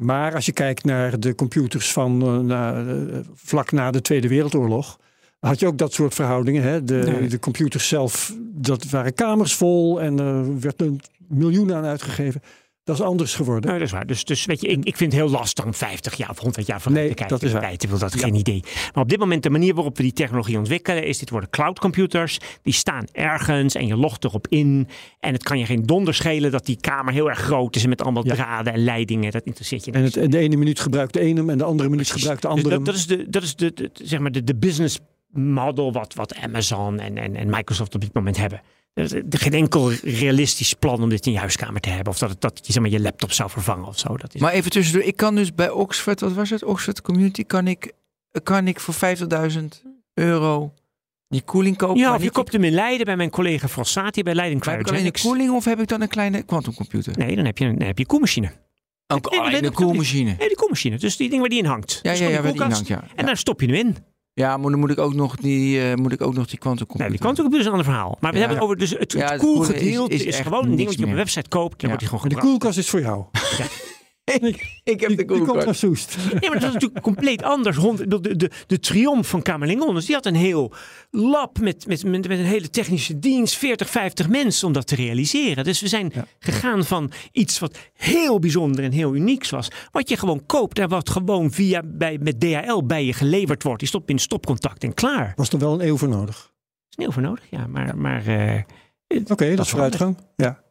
Maar als je kijkt naar de computers van eh, na, eh, vlak na de Tweede Wereldoorlog, had je ook dat soort verhoudingen. Hè? De, Nee. de computers zelf, dat waren kamers vol en er werd een miljoen aan uitgegeven. Dat is anders geworden. Nou, dat is waar. Dus, dus weet je, ik, ik vind het heel lastig om 50 jaar of 100 jaar vooruit Nee, te kijken. dat is waar. Ik wil dat Ja. geen idee. Maar op dit moment, de manier waarop we die technologie ontwikkelen, is dit worden cloudcomputers. Die staan ergens en je logt erop in. En het kan je geen donder schelen dat die kamer heel erg groot is en met allemaal Ja. draden en leidingen. Dat interesseert je En, niet. het, en de ene minuut gebruikt de ene en de andere minuut gebruikt de Dus andere. dat, dat is, de, dat is de, de- zeg maar de, de business model wat, wat Amazon en, en, en Microsoft op dit moment hebben. Is geen enkel realistisch plan om dit in je huiskamer te hebben. Of dat, dat je zeg maar, je laptop zou vervangen of zo. Dat is, Maar even tussendoor, ik kan dus bij Oxford, wat was het? Oxford Community, kan ik, kan ik voor 50.000 euro die koeling kopen? ja, of je koopt hem in Leiden bij mijn collega Frossati bij Leiden die- heb ik alleen de Cryogenics. koeling of heb ik dan een kleine quantumcomputer? Nee, dan heb je een, dan heb je een koelmachine. Een ik ook koelmachine. Nee, die koelmachine. Dus die ding waar die in hangt. Ja, Dus ja, ja, waar die in hangt, ja. En Ja, daar stop je hem in. Ja maar dan moet ik ook nog die, eh, moet ik ook nog die quantumcomputer. Nee, die quantumcomputer is een ander verhaal. Maar we Ja. hebben het over dus het, Ja, het koelen is- gewoon een ding wat je op een meer. website koopt. Dan Ja. wordt die gewoon de koelkast is voor jou. <laughs> <laughs> Ik heb Die, de koelkast. naar Soest. <laughs> Nee, maar dat is natuurlijk compleet anders. De, de, de, de triomf van Kamerlingons, dus die had een heel lab met, met, met, een hele technische dienst, 40, 50 mensen om dat te realiseren. Dus we zijn Ja. gegaan van iets wat heel bijzonder en heel unieks was, wat je gewoon koopt en wat gewoon via bij, met DHL bij je geleverd wordt. Die stopt in stopcontact en klaar. Was er wel een eeuw voor nodig. is niet over nodig, ja. Maar, maar eh, Oké, dat is wel vooruitgang. Ja.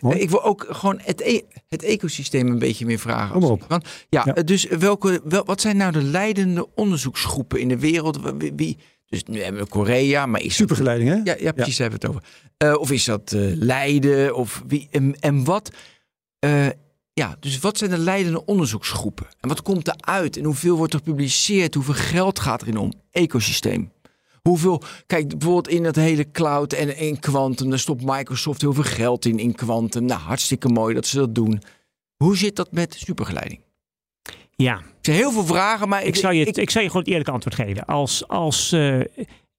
Mooi. Eh, Ik wil ook gewoon het, e- het ecosysteem een beetje meer vragen. Kom op. Ja, Ja. eh, dus welke, wel, wat zijn nou de leidende onderzoeksgroepen in de wereld? Wie, dus nu hebben we Korea, maar is dat- Supergeleiding, hè? Ja, ja precies, daar hebben we het over. Eh, of is dat eh, Leiden? Of wie, en, en wat... eh, ja, dus wat zijn de leidende onderzoeksgroepen? En wat komt eruit? En hoeveel wordt er gepubliceerd? Hoeveel geld gaat erin om? Ecosysteem. Hoeveel, kijk, bijvoorbeeld in dat hele cloud en in quantum, daar stopt Microsoft heel veel geld in, in quantum. Nou, hartstikke mooi dat ze dat doen. Hoe zit dat met supergeleiding? Ja, Er zijn heel veel vragen, maar ik, zal je, het- ik zal je gewoon het eerlijke antwoord geven. Als, als eh,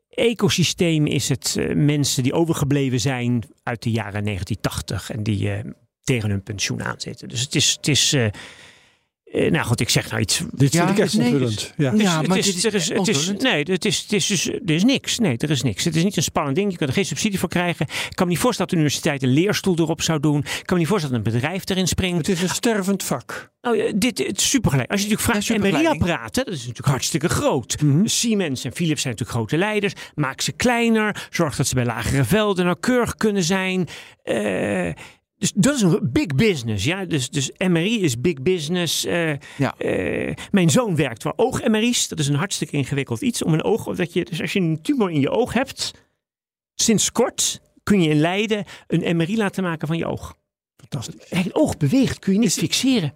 ecosysteem is het eh, mensen die overgebleven zijn uit de jaren 1980 en die eh, tegen hun pensioen aanzitten. Dus het is, het is eh, eh, nou goed, ik zeg nou iets. Dit Ja, vind ik echt nee, onthullend. Ja. Het maar is- dit is er is, het is, onthullend. nee, het is, het is dus, er is niks. Nee, er is niks. Het is niet een spannend ding. Je kunt er geen subsidie voor krijgen. Ik kan me niet voorstellen dat de universiteit een leerstoel erop zou doen. Ik kan me niet voorstellen dat een bedrijf erin springt. Het is een stervend vak. Nou, eh, dit het is supergeleid. Als je natuurlijk vraagt, Ja, supergeleiding. MRI-apparaten, dat is natuurlijk hartstikke groot. Mhm. Siemens en Philips zijn natuurlijk grote leiders. Maak ze kleiner. Zorg dat ze bij lagere velden nauwkeurig kunnen zijn. Eh, dus dat is een big business. Ja? Dus, dus MRI is big business. Eh, Ja. eh, mijn zoon werkt voor oog-MRI's. Dat is een hartstikke ingewikkeld iets. Om een oog, dat je, dus als je een tumor in je oog hebt, sinds kort kun je in Leiden een MRI laten maken van je oog. Fantastisch. Het oog beweegt, kun je niet fixeren.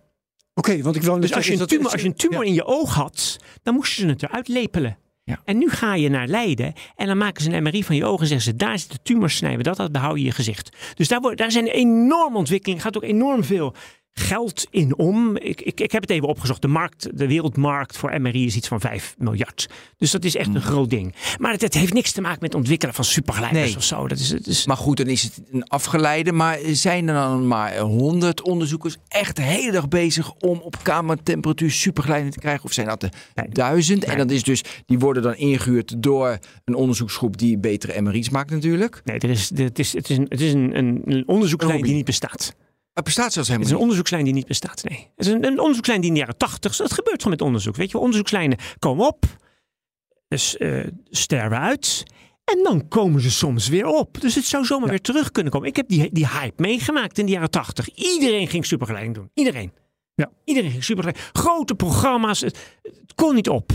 Oké, want ik net Dus als je, een tumor, als je een tumor ja. in je oog had, dan moesten ze het eruit lepelen. En nu ga je naar Leiden en dan maken ze een MRI van je ogen en zeggen ze, daar zit de tumor, snijden dat uit, behouden je je gezicht. Dus daar, wordt, daar zijn enorme ontwikkelingen, gaat ook enorm veel geld in om. Ik, ik, ik heb het even opgezocht, de, markt, de wereldmarkt voor MRI is iets van 5 miljard. Dus dat is echt een groot ding. Maar het, het heeft niks te maken met ontwikkelen van supergeleiders Nee. of zo. Dat is, het is, Maar goed, dan is het een afgeleide. Maar zijn er dan maar honderd onderzoekers echt de hele dag bezig om op kamertemperatuur supergeleiding te krijgen? Of zijn dat er Nee. duizend? En Nee. dat is dus, die worden dan ingehuurd door een onderzoeksgroep die betere MRI's maakt natuurlijk. nee, er is, het is, het is, een, het is een, een, onderzoekslijn die niet bestaat. Het bestaat zelfs Het helemaal is een onderzoekslijn die niet bestaat, nee. Het is een, een onderzoekslijn die in de jaren tachtig... Dat gebeurt gewoon met onderzoek. Weet je, onderzoekslijnen komen op. Dus eh sterven uit. En dan komen ze soms weer op. Dus het zou zomaar weer terug kunnen komen. Ik heb die, die hype meegemaakt in de jaren tachtig. Iedereen ging supergeleiding doen. Iedereen. Ja. Iedereen ging supergeleiding. Grote programma's. Het, het kon niet op.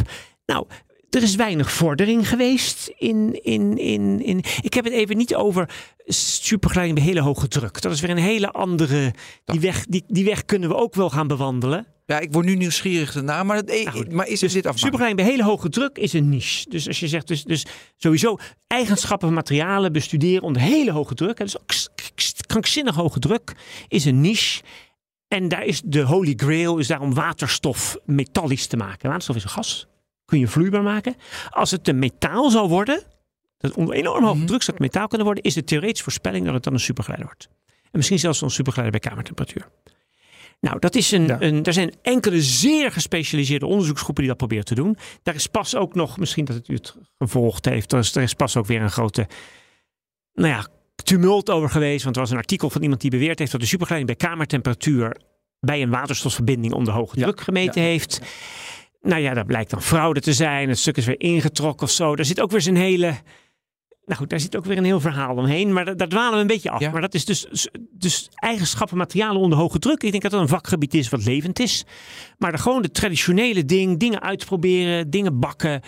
Nou, er is weinig vordering geweest in, in, in, in. Ik heb het even niet over supergeleiding bij hele hoge druk. Dat is weer een hele andere. Die weg, die, die weg kunnen we ook wel gaan bewandelen. Ja, ik word nu nieuwsgierig daarna. Maar, eh, Nou maar is er dit af? Supergeleiding bij hele hoge druk is een niche. Dus als je zegt, dus, dus sowieso eigenschappen van materialen bestuderen onder hele hoge druk. hè, Dus ook krankzinnig hoge druk is een niche. En daar is de holy grail is daarom waterstof metallisch te maken. Waterstof is een gas. Kun je vloeibaar maken. Als het een metaal zal worden, dat onder enorm hoge Mhm. druk zou het metaal kunnen worden, is de theoretische voorspelling dat het dan een supergeleider wordt. En misschien zelfs een supergeleider bij kamertemperatuur. Nou, dat is een, Ja. een, er zijn enkele zeer gespecialiseerde onderzoeksgroepen die dat proberen te doen. Daar is pas ook nog, misschien dat het u het gevolgd heeft, er is, er is pas ook weer een grote, nou ja, tumult over geweest. Want er was een artikel van iemand die beweerd heeft dat de supergeleiding bij kamertemperatuur bij een waterstofverbinding onder hoge Ja, druk gemeten heeft. Nou ja, dat blijkt dan fraude te zijn. Het stuk is weer ingetrokken of zo. Daar zit ook weer zijn hele. Nou goed, daar zit ook weer een heel verhaal omheen. Maar daar, daar dwalen we een beetje af. Ja. Maar dat is dus, dus eigenschappen, materialen onder hoge druk. Ik denk dat dat een vakgebied is wat levend is. Maar de, gewoon de traditionele ding, dingen uitproberen, dingen bakken.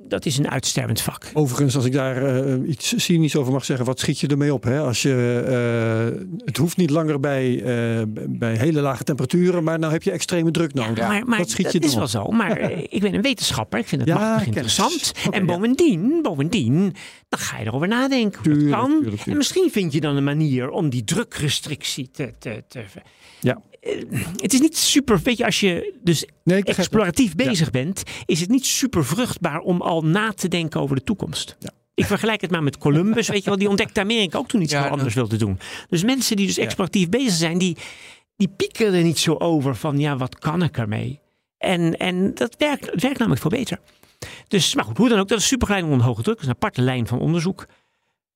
Dat is een uitstervend vak. Overigens, als ik daar eh, iets cynisch over mag zeggen, wat schiet je ermee op? Hè? Als je, eh, het hoeft niet langer bij, eh, bij hele lage temperaturen, maar nou heb je extreme druk nodig. maar maar Wat schiet dat je is wel zo. Maar <laughs> ik ben een wetenschapper. Ik vind het Ja, machtig interessant. En ja. bovendien, bovendien, dan ga je erover nadenken hoe Tuurlijk, dat kan. tuurlijk, En misschien vind je dan een manier om die drukrestrictie te... te, te Ja. Eh, Het is niet super, weet je, als je dus Nee, het. exploratief bezig bent, is het niet super vruchtbaar om al na te denken over de toekomst. Ja. Ik vergelijk het maar met Columbus, weet je wel, die ontdekte Amerika ook toen iets Ja, heel anders wilde doen. Dus mensen die dus Ja. exploratief bezig zijn, die, die pieken er niet zo over van, ja, wat kan ik ermee? En, en dat werkt, het werkt namelijk veel beter. Dus, maar goed, hoe dan ook, dat is supergeleiding onder hoge druk. Dat is een aparte lijn van onderzoek.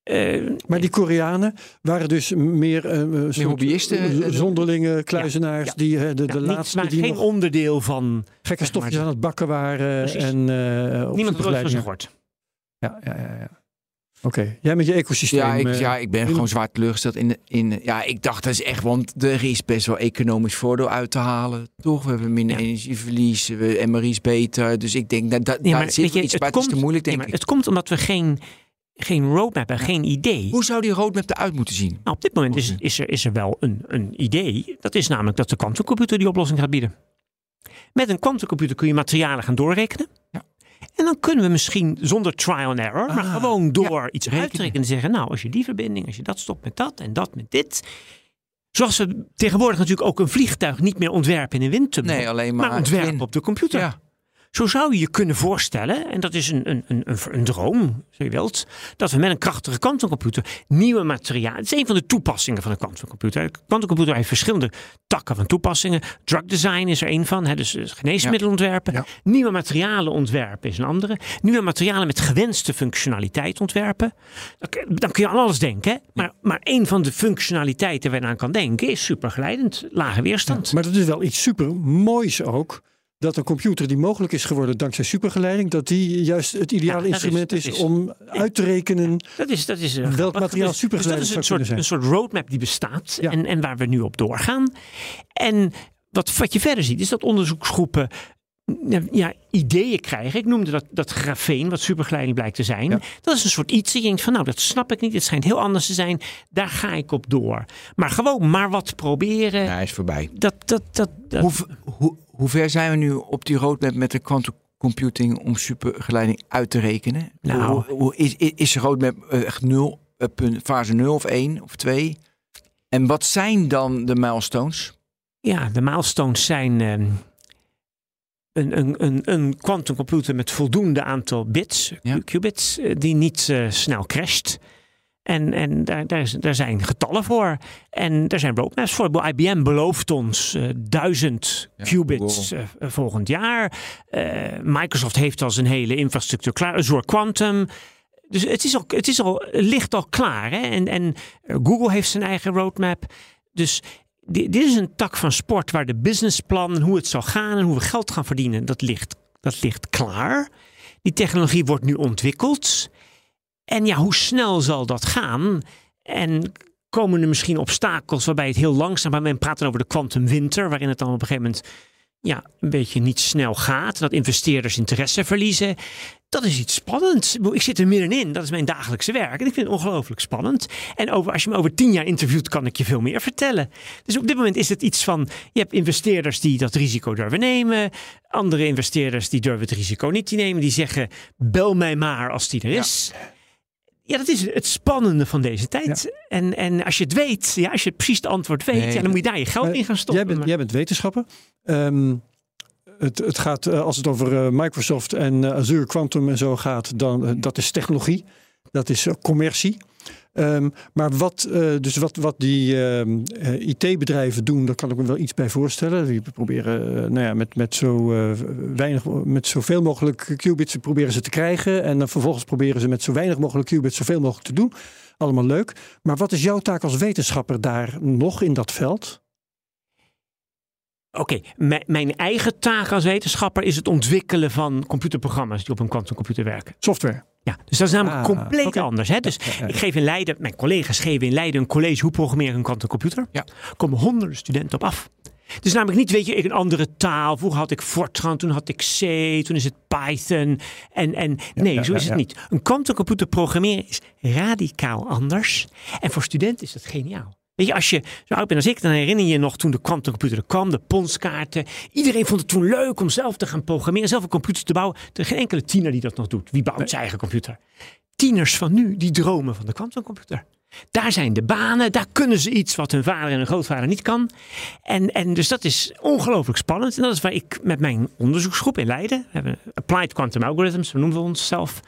Eh, Maar die Koreanen waren dus meer, eh, soort hobbyisten, eh, zonderlinge kluizenaars ja. die de, ja, de niet- laatste maar die geen nog onderdeel van... gekke stofjes aan het bakken waren Precies. en eh op Niemand had ooit van gehoord. Ja, ja, ja, ja. Oké, jij met je ecosysteem. Ja, ik, ja, ik ben in- gewoon zwaar teleurgesteld in, de- in. Ja, ik dacht dat is echt, want er is best wel economisch voordeel uit te halen. Toch? We hebben minder Ja. energieverlies, we MRI is beter. Dus ik denk dat, dat Nee, daar maar zit je, iets het bij. Het is te moeilijk, nee, denk maar ik. het komt omdat we geen, geen roadmap hebben, geen idee. Hoe zou die roadmap eruit moeten zien? Nou, op dit moment is, is, er, is er wel een, een idee. Dat is namelijk dat de quantumcomputer die oplossing gaat bieden. Met een quantumcomputer kun je materialen gaan doorrekenen. Ja. En dan kunnen we misschien zonder trial and error, maar Ah, gewoon door ja, iets rekenen. uit te rekenen en zeggen, nou, als je die verbinding, als je dat stopt met dat en dat met dit. Zoals we tegenwoordig natuurlijk ook een vliegtuig niet meer ontwerpen in een windtunnel, Nee, alleen maar. maar ontwerpen in. op de computer. Ja. Zo zou je je kunnen voorstellen, en dat is een, een, een, een, een droom, zo je wilt, dat we met een krachtige kwantumcomputer nieuwe materialen. Het is een van de toepassingen van een kwantumcomputer. De kwantumcomputer heeft verschillende takken van toepassingen. Drug design is er een van, hè, dus eh, geneesmiddelen ontwerpen. Ja. Nieuwe materialen ontwerpen is een andere. Nieuwe materialen met gewenste functionaliteit ontwerpen. Dan, kun- je aan alles denken, hè? Maar, maar een van de functionaliteiten waar je aan kan denken is superglijdend, lage weerstand. Maar dat is wel iets super moois ook. Dat een computer die mogelijk is geworden dankzij supergeleiding, dat die juist het ideale Ja, dat is- instrument is, is- om uit te rekenen. Dat is, dat is eh, Welk materiaal dus, supergeleidend dus dat is zou een soort, een soort roadmap die bestaat Ja. en, en waar we nu op doorgaan. En wat, wat je verder ziet, is dat onderzoeksgroepen ja, ja, ideeën krijgen. Ik noemde dat, dat grafeen, wat supergeleiding blijkt te zijn. Ja. Dat is een soort iets. dat Je denkt van, nou, dat snap ik niet. Het schijnt heel anders te zijn. Daar ga ik op door. Maar gewoon maar wat proberen. Ja, hij is voorbij. Dat, dat, dat, dat- Hoe, hoe, hoe ver zijn we nu op die roadmap met de quantum computing om supergeleiding uit te rekenen? Nou. Hoe, hoe- is, is, de roadmap eh, echt nul, eh, punt, fase 0 of 1 of 2? En wat zijn dan de milestones? Ja, de milestones zijn ehm, een, een, een, een quantumcomputer met voldoende aantal bits, Ja. qubits, eh, die niet snel crasht. En, en daar, daar, is- daar zijn getallen voor. En daar zijn roadmaps voor. IBM belooft ons eh, duizend Ja, qubits eh, volgend jaar. Eh, Microsoft heeft al zijn hele infrastructuur klaar. Azure Quantum. Dus het, is al, het, is al, ligt al klaar. Hè? En, en eh, Google heeft zijn eigen roadmap. Dus di- dit is een tak van sport waar de businessplan hoe het zal gaan en hoe we geld gaan verdienen, dat ligt, dat ligt klaar. Die technologie wordt nu ontwikkeld. En ja, hoe snel zal dat gaan? En komen er misschien obstakels waarbij het heel langzaam, maar men praat dan over de quantumwinter, waarin het dan op een gegeven moment ja, een beetje niet snel gaat. Dat investeerders interesse verliezen. Dat is iets spannends. Ik zit er middenin. Dat is mijn dagelijkse werk. En ik vind het ongelooflijk spannend. En over, als je me over tien jaar interviewt, kan ik je veel meer vertellen. Dus op dit moment is het iets van... Je hebt investeerders die dat risico durven nemen. Andere investeerders die durven het risico niet te nemen. Die zeggen, bel mij maar als die er is. Ja, dat is het spannende van deze tijd. En, en als je het weet, ja, als je precies het antwoord weet... Nee, ja, dan moet je daar je geld Maar in gaan stoppen. Jij bent, jij bent wetenschapper. Ehm, het, het gaat, eh, als het over eh, Microsoft en eh, Azure Quantum en zo gaat, dan dat is technologie. Dat is commercie. Um, maar wat, uh, dus wat, wat die uh, IT-bedrijven doen, daar kan ik me wel iets bij voorstellen. Die proberen uh, nou ja, met, met, zo, weinig, met zoveel mogelijk qubits proberen ze te krijgen. En dan vervolgens proberen ze met zo weinig mogelijk qubits zoveel mogelijk te doen. Allemaal leuk. Maar wat is jouw taak als wetenschapper daar nog in dat veld? Oké, okay, mijn eigen taak als wetenschapper is het ontwikkelen van computerprogramma's die op een quantumcomputer werken. Software. Ja, dus dat is namelijk ah, compleet okay. anders. Hè? Dus ja, ja, ja. ik geef in Leiden, mijn collega's geven in Leiden een college hoe programmeer ik een quantumcomputer. Ja. Er komen honderden studenten op af. Dus namelijk niet, weet je, een andere taal. Vroeger had ik Fortran, toen had ik C, toen is het Python. En, en nee, zo is het niet. Een quantumcomputer programmeren is radicaal anders. En voor studenten is dat geniaal. Weet je, als je zo oud bent als ik, dan herinner je je nog toen de quantumcomputer er kwam, de ponskaarten. Iedereen vond het toen leuk om zelf te gaan programmeren, zelf een computer te bouwen. Er is geen enkele tiener die dat nog doet. Wie bouwt nee. zijn eigen computer? Tieners van nu, die dromen van de quantumcomputer. Daar zijn de banen, daar kunnen ze iets wat hun vader en hun grootvader niet kan. En, en dus dat is ongelooflijk spannend. En dat is waar ik met mijn onderzoeksgroep in Leiden, we hebben Applied Quantum Algorithms, we noemen we onszelf.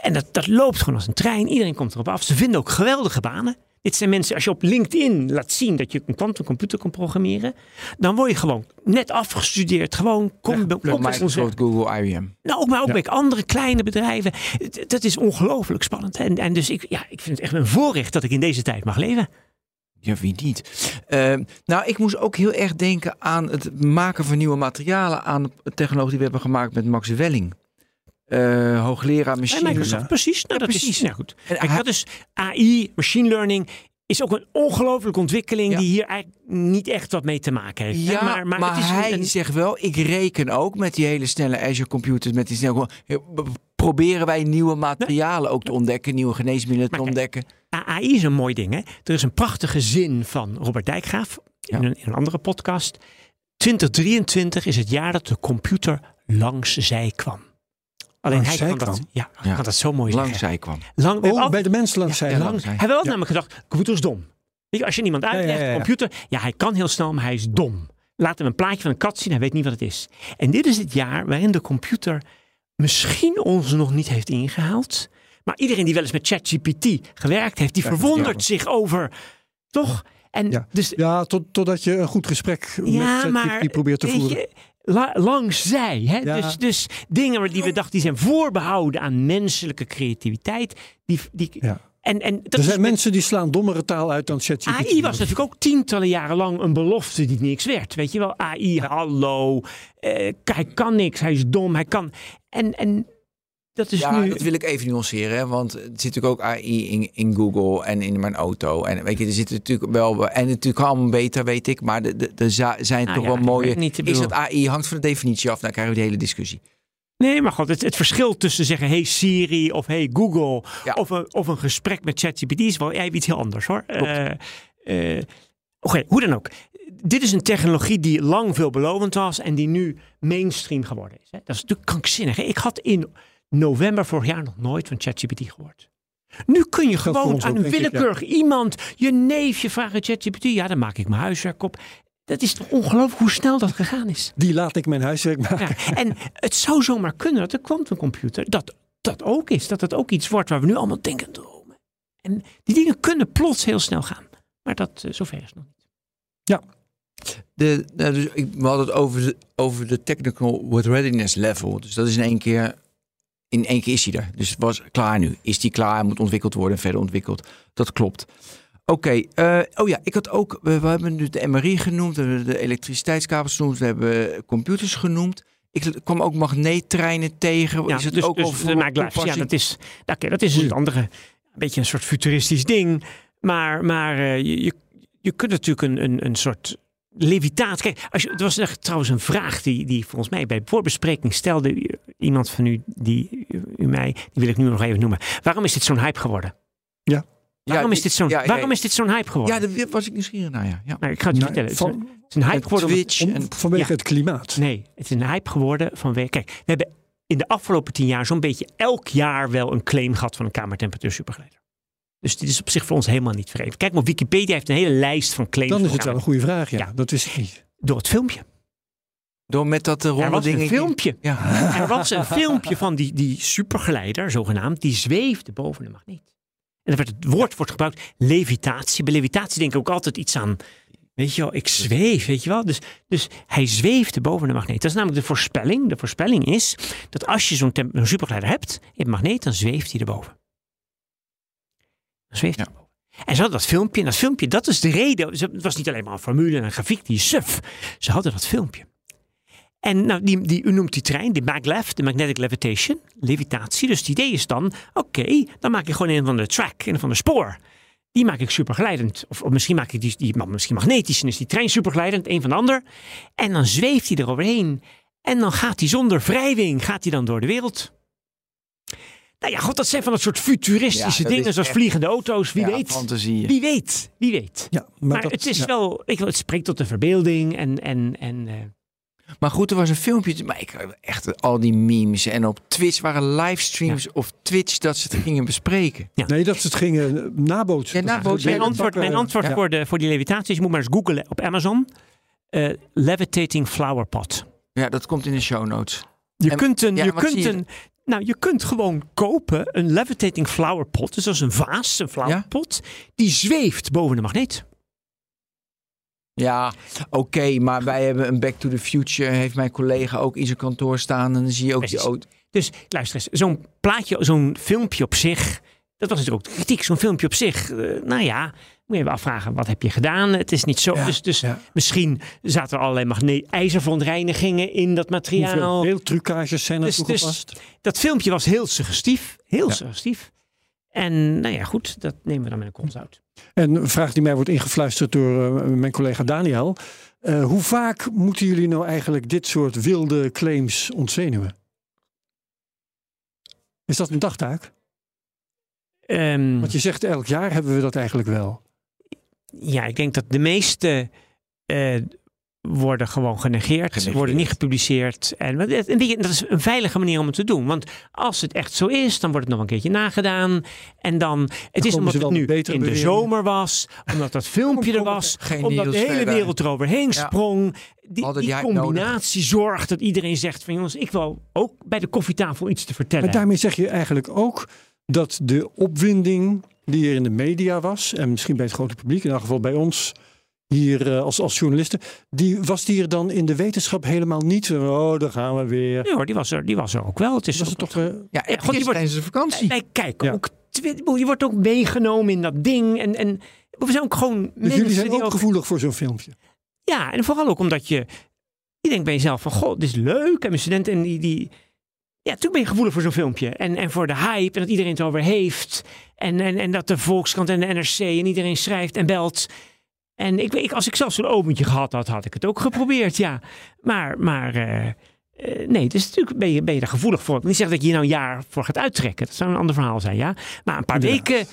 En dat, dat loopt gewoon als een trein, iedereen komt erop af. Ze vinden ook geweldige banen. Dit zijn mensen, als je op LinkedIn laat zien dat je een quantumcomputer kan programmeren, dan word je gewoon net afgestudeerd. Gewoon kom ja, bij Microsoft, Google, IBM. Nou, ook maar ook ja. bij andere kleine bedrijven. Dat is ongelooflijk spannend. En, en dus ik, ja, ik vind het echt een voorrecht dat ik in deze tijd mag leven. Ja, wie niet? Uh, nou, ik moest ook heel erg denken aan het maken van nieuwe materialen, aan de technologie die we hebben gemaakt met Max Welling. Eh, hoogleraar machine Microsoft, precies. Nou, dat precies. is nou goed. En Kijk, hij- dat is AI, machine learning, is ook een ongelofelijke ontwikkeling Ja. die hier eigenlijk niet echt wat mee te maken heeft. Ja, maar, maar, het is hij een- zegt wel, ik reken ook met die hele snelle Azure computers, met die snelle, proberen wij nieuwe materialen ook te ontdekken, nieuwe geneesmiddelen te ontdekken. AI is een mooi ding. Hè? Er is een prachtige zin van Robert Dijkgraaf in, Ja. een, in een andere podcast. 2023 is het jaar dat de computer langs zij kwam. Alleen Langs hij zij kan dat, kwam? ja, kan dat zo mooi Langs zeggen. zij kwam. Lang, Oh, al- bij de mensen langs ja, zijn. lang- langs zij. Hij heeft wel Ja. namelijk gedacht, computer is dom. Weet je, als je niemand ja, uitlegt, ja, ja. computer, ja, hij kan heel snel, maar hij is dom. Laat hem een plaatje van een kat zien, hij weet niet wat het is. En dit is het jaar waarin de computer misschien ons nog niet heeft ingehaald. Maar iedereen die wel eens met ChatGPT gewerkt heeft, die verwondert ja. zich over. Toch? En Ja. dus Ja, tot, totdat je een goed gesprek ja, met ChatGPT probeert te voeren. je, la- langs zij. Hè? Ja. Dus, dus dingen die we dachten die zijn voorbehouden aan menselijke creativiteit. Die, die, Ja. en, en dat er zijn met- mensen die slaan dommere taal uit dan ChatGPT. AI was natuurlijk ook tientallen jaren lang een belofte die niks werd. Weet je wel, AI, hallo, eh, hij kan niks, hij is dom, hij kan... En, en dat is ja, nu... dat wil ik even nuanceren, hè, want er zit natuurlijk ook AI in, in Google en in mijn auto. En weet je, er zitten natuurlijk wel, en natuurlijk allemaal beter, weet ik, maar er- er za- zijn Nou toch ja, wel mooie. niet, is dat AI hangt van de definitie af, dan krijgen we de hele discussie. Nee, maar god, het, het verschil tussen zeggen hey Siri of hey Google Ja. of, een, of een gesprek met ChatGPT is wel even iets heel anders hoor. Eh, eh, Oké, hoe dan ook. Dit is een technologie die lang veelbelovend was en die nu mainstream geworden is. Hè. Dat is natuurlijk krankzinnig. Ik had in november vorig jaar nog nooit van ChatGPT gehoord. Nu kun je gewoon aan een ja. willekeurig iemand, je neefje vragen ChatGPT. Ja, dan maak ik mijn huiswerk op. Dat is toch ongelooflijk hoe snel dat gegaan is. Die laat ik mijn huiswerk maken. Ja, en het zou zomaar kunnen dat de quantumcomputer dat, dat ook is. Dat het ook iets wordt waar we nu allemaal denken dromen. En die dingen kunnen plots heel snel gaan. Maar dat, eh, zover is nog niet. De, nou, dus ik, we hadden het over de, over de technical with readiness level. Dus dat is in één keer, in één keer is hij er. Dus het was klaar nu. Is die klaar, moet ontwikkeld worden en verder ontwikkeld. Dat klopt. Oké, eh, oh ja, ik had ook, we, we hebben nu de MRI genoemd, we hebben de elektriciteitskabels genoemd, we hebben computers genoemd. Ik kwam ook magneettreinen tegen. Ja, is het dus, ook dus de ja, dat is, oké, dat is dus het andere. Een beetje een soort futuristisch ding. Maar, maar eh, je, je, je kunt natuurlijk een, een, een soort levitatie. Kijk, als je, het was echt trouwens een vraag die, die volgens mij bij de voorbespreking stelde iemand van u, die u, mij, die wil ik nu nog even noemen. Waarom is dit zo'n hype geworden? Ja. Waarom, is, dit zo'n, ja, ja, waarom ja. is dit zo'n hype geworden? Ja, daar was ik nieuwsgierig naar, ja. ja. Nou, ik ga het je Nou, vertellen. Het is, een, van, het is een hype En geworden. omdat- Twitch om- en vanwege Ja. het klimaat. Nee, het is een hype geworden vanwege. Kijk, we hebben in de afgelopen tien jaar zo'n beetje elk jaar wel een claim gehad van een kamertemperatuur supergeleider. Dus dit is op zich voor ons helemaal niet vreemd. Kijk maar, Wikipedia heeft een hele lijst van claims. Dan is het wel een goede vraag, ja. Ja. Dat wist ik niet. Door het filmpje. door met dat uh, Er ronde was een filmpje. Ja. Er was een filmpje van die, die supergeleider, zogenaamd, die zweefde boven de magneet. En dan werd het woord wordt gebruikt levitatie. Bij levitatie denk ik ook altijd iets aan, weet je wel, ik zweef, weet je wel. Dus, dus hij zweefde boven de magneet. Dat is namelijk de voorspelling. De voorspelling is dat als je zo'n supergeleider hebt, in een magneet, dan zweeft hij erboven. Ja. erboven. En ze hadden dat filmpje. En dat filmpje, dat is de reden. Het was niet alleen maar een formule en een grafiek, die suf. Ze hadden dat filmpje. En nou, die, die, u noemt die trein, die maglev, de magnetic levitation, levitatie. Dus het idee is dan, oké, dan maak ik gewoon een van de track, een van de spoor. Die maak ik superglijdend. Of, of misschien maak ik die, die misschien magnetisch en is die trein superglijdend, een van de ander. En dan zweeft hij eroverheen. En dan gaat hij zonder wrijving, gaat hij dan door de wereld. Nou ja, god, dat zijn van dat soort futuristische Ja, dat dingen, zoals echt- vliegende auto's. Wie Ja, weet. fantasieën. Wie weet. Wie weet. Ja, maar Maar, dat- het is ja. wel, ik, het spreekt tot de verbeelding en, en, en eh, Maar goed, er was een filmpje. Maar ik echt al die memes. En op Twitch waren livestreams of Twitch dat ze het gingen bespreken. Nee, dat ze het gingen eh, nabootsen. Ja, nabootsen. Mijn antwoord, mijn eh, antwoord ja. voor, de, voor die levitatie is, je moet maar eens googlen op Amazon. Eh, levitating flower pot. Ja, dat komt in de show notes. Je En- kunt een, ja, je kunt je een, nou je kunt gewoon kopen een levitating flower pot. Dus dat is een vaas, een flower Ja. pot. Die zweeft boven de magneet. Ja, oké, maar wij hebben een Back to the Future. Heeft mijn collega ook in zijn kantoor staan. En dan zie je ook die auto. Dus luister eens, zo'n plaatje, zo'n filmpje op zich dat was natuurlijk ook kritiek. Zo'n filmpje op zich, eh, nou ja, moet je afvragen, wat heb je gedaan? Het is niet zo. Ja, dus dus ja. misschien zaten er allerlei magne- ijzerverontreinigingen in dat materiaal. Hoeveel beeldtrucages zijn er Dus- dus- toegepast? Dat filmpje was heel suggestief. Heel Ja. suggestief. En nou ja, goed, dat nemen we dan met een kont uit. En een vraag die mij wordt ingefluisterd door eh, mijn collega Daniel. Eh, hoe vaak moeten jullie nou eigenlijk dit soort wilde claims ontzenuwen? Is dat een dagtaak? Ehm, Want je zegt elk jaar hebben we dat eigenlijk wel. Ja, ik denk dat de meeste eh, worden gewoon genegeerd, Genegeerd. worden niet gepubliceerd. En en je, dat is een veilige manier om het te doen. Want als het echt zo is, dan wordt het nog een keertje nagedaan. En dan, het is omdat het nu in de zomer was, omdat dat <laughs> filmpje er was, Geen omdat de hele verder. wereld eroverheen sprong. Die, combinatie zorgt dat iedereen zegt van jongens, ik wil ook bij de koffietafel iets te vertellen. Maar daarmee zeg je eigenlijk ook dat de opwinding die er in de media was, en misschien bij het grote publiek, in elk geval bij ons hier eh, als, als journalisten, die was die er dan in de wetenschap helemaal niet. Oh, daar gaan we weer. Nee hoor, die was er, die was er ook wel. Het is Was ook het toch. eh, Ja, God, die wordt- tijdens de vakantie. Kijken Ja. ook. Je wordt ook meegenomen in dat ding. En, en we zijn ook gewoon dus mensen jullie zijn die ook gevoelig voor zo'n filmpje. Ja, en vooral ook omdat je. Je denkt bij jezelf van, god, dit is leuk. En mijn studenten, en die... die ja, toen ben je gevoelig voor zo'n filmpje. En, en voor de hype. En dat iedereen het over heeft. En, en, en dat de Volkskrant en de NRC en iedereen schrijft en belt. En ik, weet- ik, als ik zelf zo'n oventje gehad had, had ik het ook geprobeerd, ja. Maar, maar eh, nee, dus natuurlijk ben je, ben je er gevoelig voor. Ik wil niet zeggen dat je hier nou een jaar voor gaat uittrekken. Dat zou een ander verhaal zijn, ja. Maar een paar weken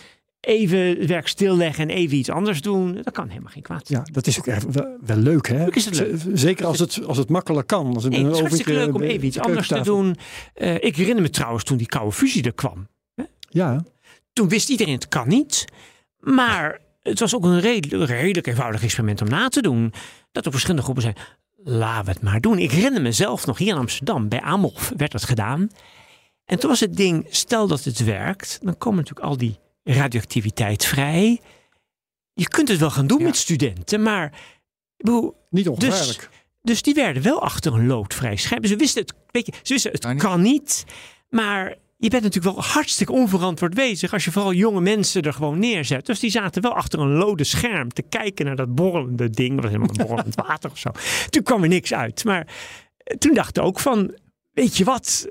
even het werk stilleggen en even iets anders doen. Dat kan helemaal geen kwaad. Ja, dat is ook echt wel, wel leuk, hè? Leuk. Zeker als het, als het makkelijk kan. Als het Nee, een het is hartstikke leuk om even iets de anders te doen. Eh, ik herinner me trouwens toen die koude fusie er kwam. Ja, Toen wist iedereen het kan niet. Maar het was ook een redelijk, redelijk eenvoudig experiment om na te doen. Dat er verschillende groepen zijn. Laten we het maar doen. Ik herinner mezelf nog hier in Amsterdam. Bij Amolf werd dat gedaan. En toen was het ding, stel dat het werkt. Dan komen natuurlijk al die radioactiviteit vrij. Je kunt het wel gaan doen Ja. met studenten. Maar bedoel, niet ongevaarlijk. dus die werden wel achter een loodvrij scherm. Ze wisten het, weet je, ze wisten het Kan kan niet. Maar je bent natuurlijk wel hartstikke onverantwoord bezig als je vooral jonge mensen er gewoon neerzet. Dus die zaten wel achter een lode scherm te kijken naar dat borrelende ding. Dat was helemaal een borrelend <laughs> water of zo. Toen kwam er niks uit. Maar eh, toen dacht ik ook van, weet je wat...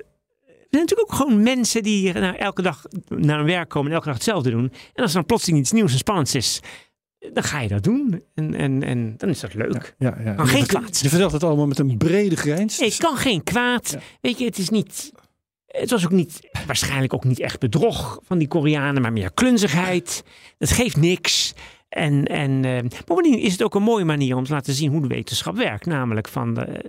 Er zijn natuurlijk ook gewoon mensen die nou, elke dag naar hun werk komen en elke dag hetzelfde doen. En als er dan plotseling iets nieuws en spannends is, dan ga je dat doen. En, en, en dan is dat leuk. Ja, ja. Kan geen je, kwaad. Je vertelt het allemaal met een brede grijns. Nee, het kan geen kwaad. Weet je, het is niet. Het was ook niet, waarschijnlijk ook niet echt bedrog van die Koreanen, maar meer klunzigheid. Dat geeft niks. En, en eh, bovendien is het ook een mooie manier om te laten zien hoe de wetenschap werkt. Namelijk van, de,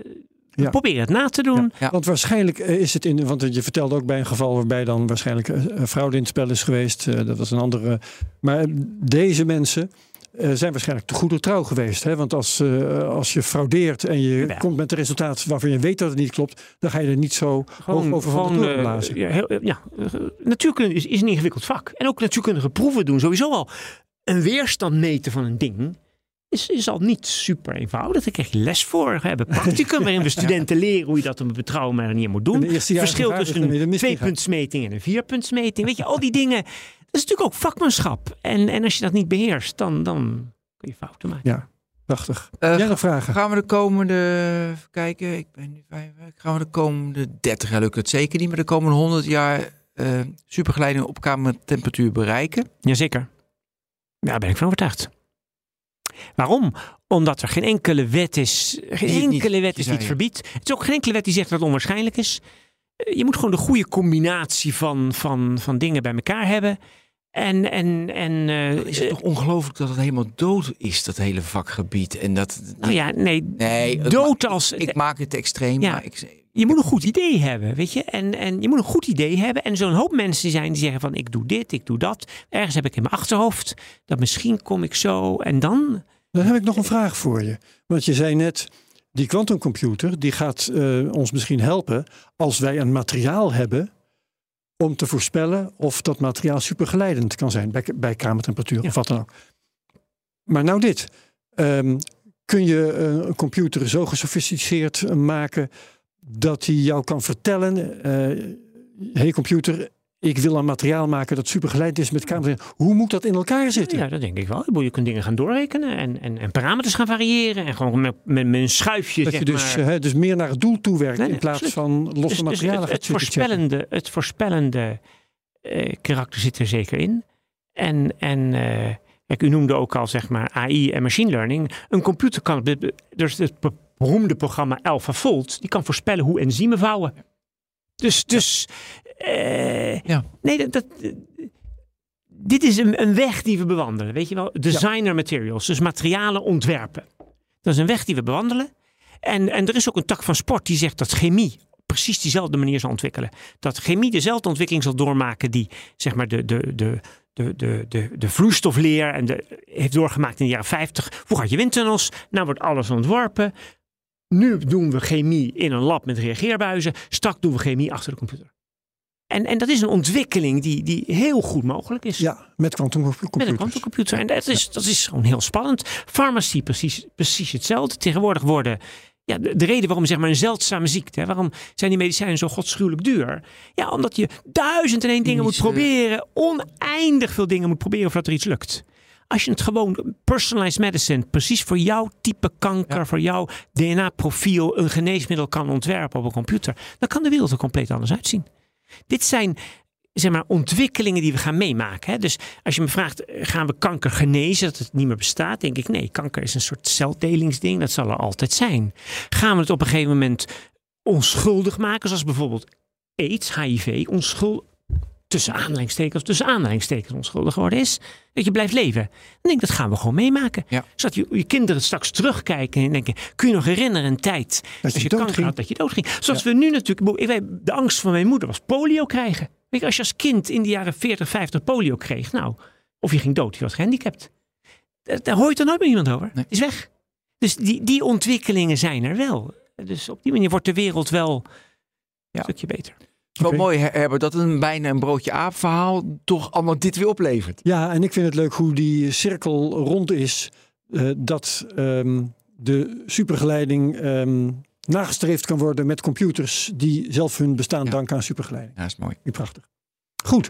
Ja. probeer het na te doen. Ja. Want waarschijnlijk eh, is het in, want je vertelde ook bij een geval waarbij dan waarschijnlijk eh, fraude in het spel is geweest. Eh, Dat was een andere. Maar deze mensen eh, zijn waarschijnlijk te goede trouw geweest. Hè? Want als, eh, als je fraudeert en je komt met een resultaat waarvan je weet dat het niet klopt, dan ga je er niet zo hoog over van de eh, blazen. ja, ja, eh, natuurkunde is, is een ingewikkeld vak. En ook natuurkundige proeven doen. Sowieso al een weerstand meten van een ding. Is, is al niet super eenvoudig. Daar krijg je les voor. We hebben practicum waarin we <laughs> studenten leren hoe je dat op een betrouwbare manier moet En doen. eerstejarige Verschil tussen een tweepuntsmeting en een vierpuntsmeting. Weet je, al die dingen. Dat is natuurlijk ook vakmanschap. En, en als je dat niet beheerst, dan, dan kun je fouten maken. Ja, prachtig. Eh, nog vragen? Gaan we de komende, even kijken, ik ben nu vijf, gaan we de komende 30 jaar lukt het zeker niet, maar de komende 100 jaar eh supergeleiding op kamertemperatuur bereiken? Jazeker. Ja, daar ben ik van overtuigd. Waarom? Omdat er geen enkele wet is. Geen Die niet- enkele wet is niet het. verbiedt. Het is ook geen enkele wet die zegt dat het onwaarschijnlijk is. Eh, Je moet gewoon de goede combinatie van, van, van dingen bij elkaar hebben. En, en, en eh, is het toch ongelooflijk dat het helemaal dood is, dat hele vakgebied. En dat, nou ja, nee, nee, dood ma- als. Ik maak het extreem, Ja. maar ik, je moet een goed idee hebben, weet je. En, en je moet een goed idee hebben. En zo'n hoop mensen die zijn die zeggen van ik doe dit, ik doe dat. Ergens heb ik in mijn achterhoofd dat misschien kom ik zo. En dan Dan heb ik nog een vraag voor je. Want je zei net, die quantumcomputer die gaat eh, ons misschien helpen als wij een materiaal hebben om te voorspellen of dat materiaal supergeleidend kan zijn bij, bij kamertemperatuur Ja. of wat dan ook. Maar nou dit, ehm, kun je eh, een computer zo gesofisticeerd maken dat hij jou kan vertellen, eh hey computer, ik wil een materiaal maken dat supergeleid is met camera. Hoe moet dat in elkaar zitten? Ja, dat denk ik wel. Je kunt dingen gaan doorrekenen en, en, en parameters gaan variëren. En gewoon met, met, met een schuifje. Dat zeg je dus, maar, hè, dus meer naar het doel toe werkt Nee, nee, in plaats absoluut. van losse Dus- dus materialen het, het voorspellende, het voorspellende eh, karakter zit er zeker in. En, en eh, kijk, u noemde ook al zeg maar AI en machine learning. Een computer kan, dus het beroemde programma AlphaFold, die kan voorspellen hoe enzymen vouwen. Dus, dus eh, Ja. nee, dat, dat, dit is een, een weg die we bewandelen. Weet je wel, designer materials, dus materialen ontwerpen. Dat is een weg die we bewandelen. En, en er is ook een tak van sport die zegt dat chemie precies diezelfde manier zal ontwikkelen. Dat chemie dezelfde ontwikkeling zal doormaken die zeg maar de, de, de, de, de, de, de vloeistofleer en de, heeft doorgemaakt in de jaren 50. Vroeger had je windtunnels, nou wordt alles ontworpen. Nu doen we chemie in een lab met reageerbuizen. Straks doen we chemie achter de computer. En, en dat is een ontwikkeling die, die heel goed mogelijk is. Ja, met quantumcomputers. Met een quantumcomputer. En dat is, dat is gewoon heel spannend. Farmacie precies, precies hetzelfde. Tegenwoordig worden... Ja, de, de reden waarom zeg maar een zeldzame ziekte... Hè, waarom zijn die medicijnen zo godschuwelijk duur? Ja, omdat je duizend en één dingen moet eh, proberen. Oneindig veel dingen moet proberen voordat er iets lukt. Als je het gewoon personalized medicine... precies voor jouw type kanker... voor jouw DNA-profiel... een geneesmiddel kan ontwerpen op een computer... dan kan de wereld er compleet anders uitzien. Dit zijn zeg maar, ontwikkelingen die we gaan meemaken. Hè? Dus als je me vraagt, gaan we kanker genezen, dat het niet meer bestaat? Denk ik, nee, kanker is een soort celdelingsding, dat zal er altijd zijn. Gaan we het op een gegeven moment onschuldig maken, zoals bijvoorbeeld AIDS, HIV, onschuldig, tussen aanhalingstekens, tussen aanhalingstekens onschuldig geworden is, dat je blijft leven. Dan denk ik, dat gaan we gewoon meemaken. Ja. Zodat je, je kinderen straks terugkijken en denken, kun je nog herinneren een tijd Dat als je je kanker had, dat je doodging. Zoals we nu natuurlijk, de angst van mijn moeder was polio krijgen. Weet je, als je als kind in de jaren 40, 50 polio kreeg, nou, of je ging dood, je was gehandicapt. Daar, daar hoor je toch nooit meer iemand over. Nee. Is weg. Dus die, die ontwikkelingen zijn er wel. Dus op die manier wordt de wereld wel Ja. een stukje beter. Wel Oké. mooi, Herbert, dat een bijna een broodje aap verhaal toch allemaal dit weer oplevert. Ja, en ik vind het leuk hoe die cirkel rond is. eh, dat ehm, de supergeleiding ehm, nagestreefd kan worden met computers die zelf hun bestaan Ja. danken aan supergeleiding. Ja, dat is mooi. Prachtig. Goed.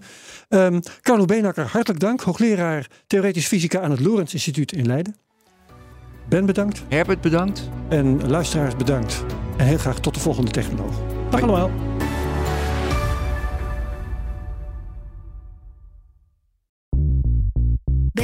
Ehm Carlo Beenakker, hartelijk dank. Hoogleraar Theoretische Fysica aan het Lorentz Instituut in Leiden. Ben bedankt Herbert, bedankt. en luisteraars bedankt. En heel graag tot de volgende technoloog. Dag Hoi. allemaal.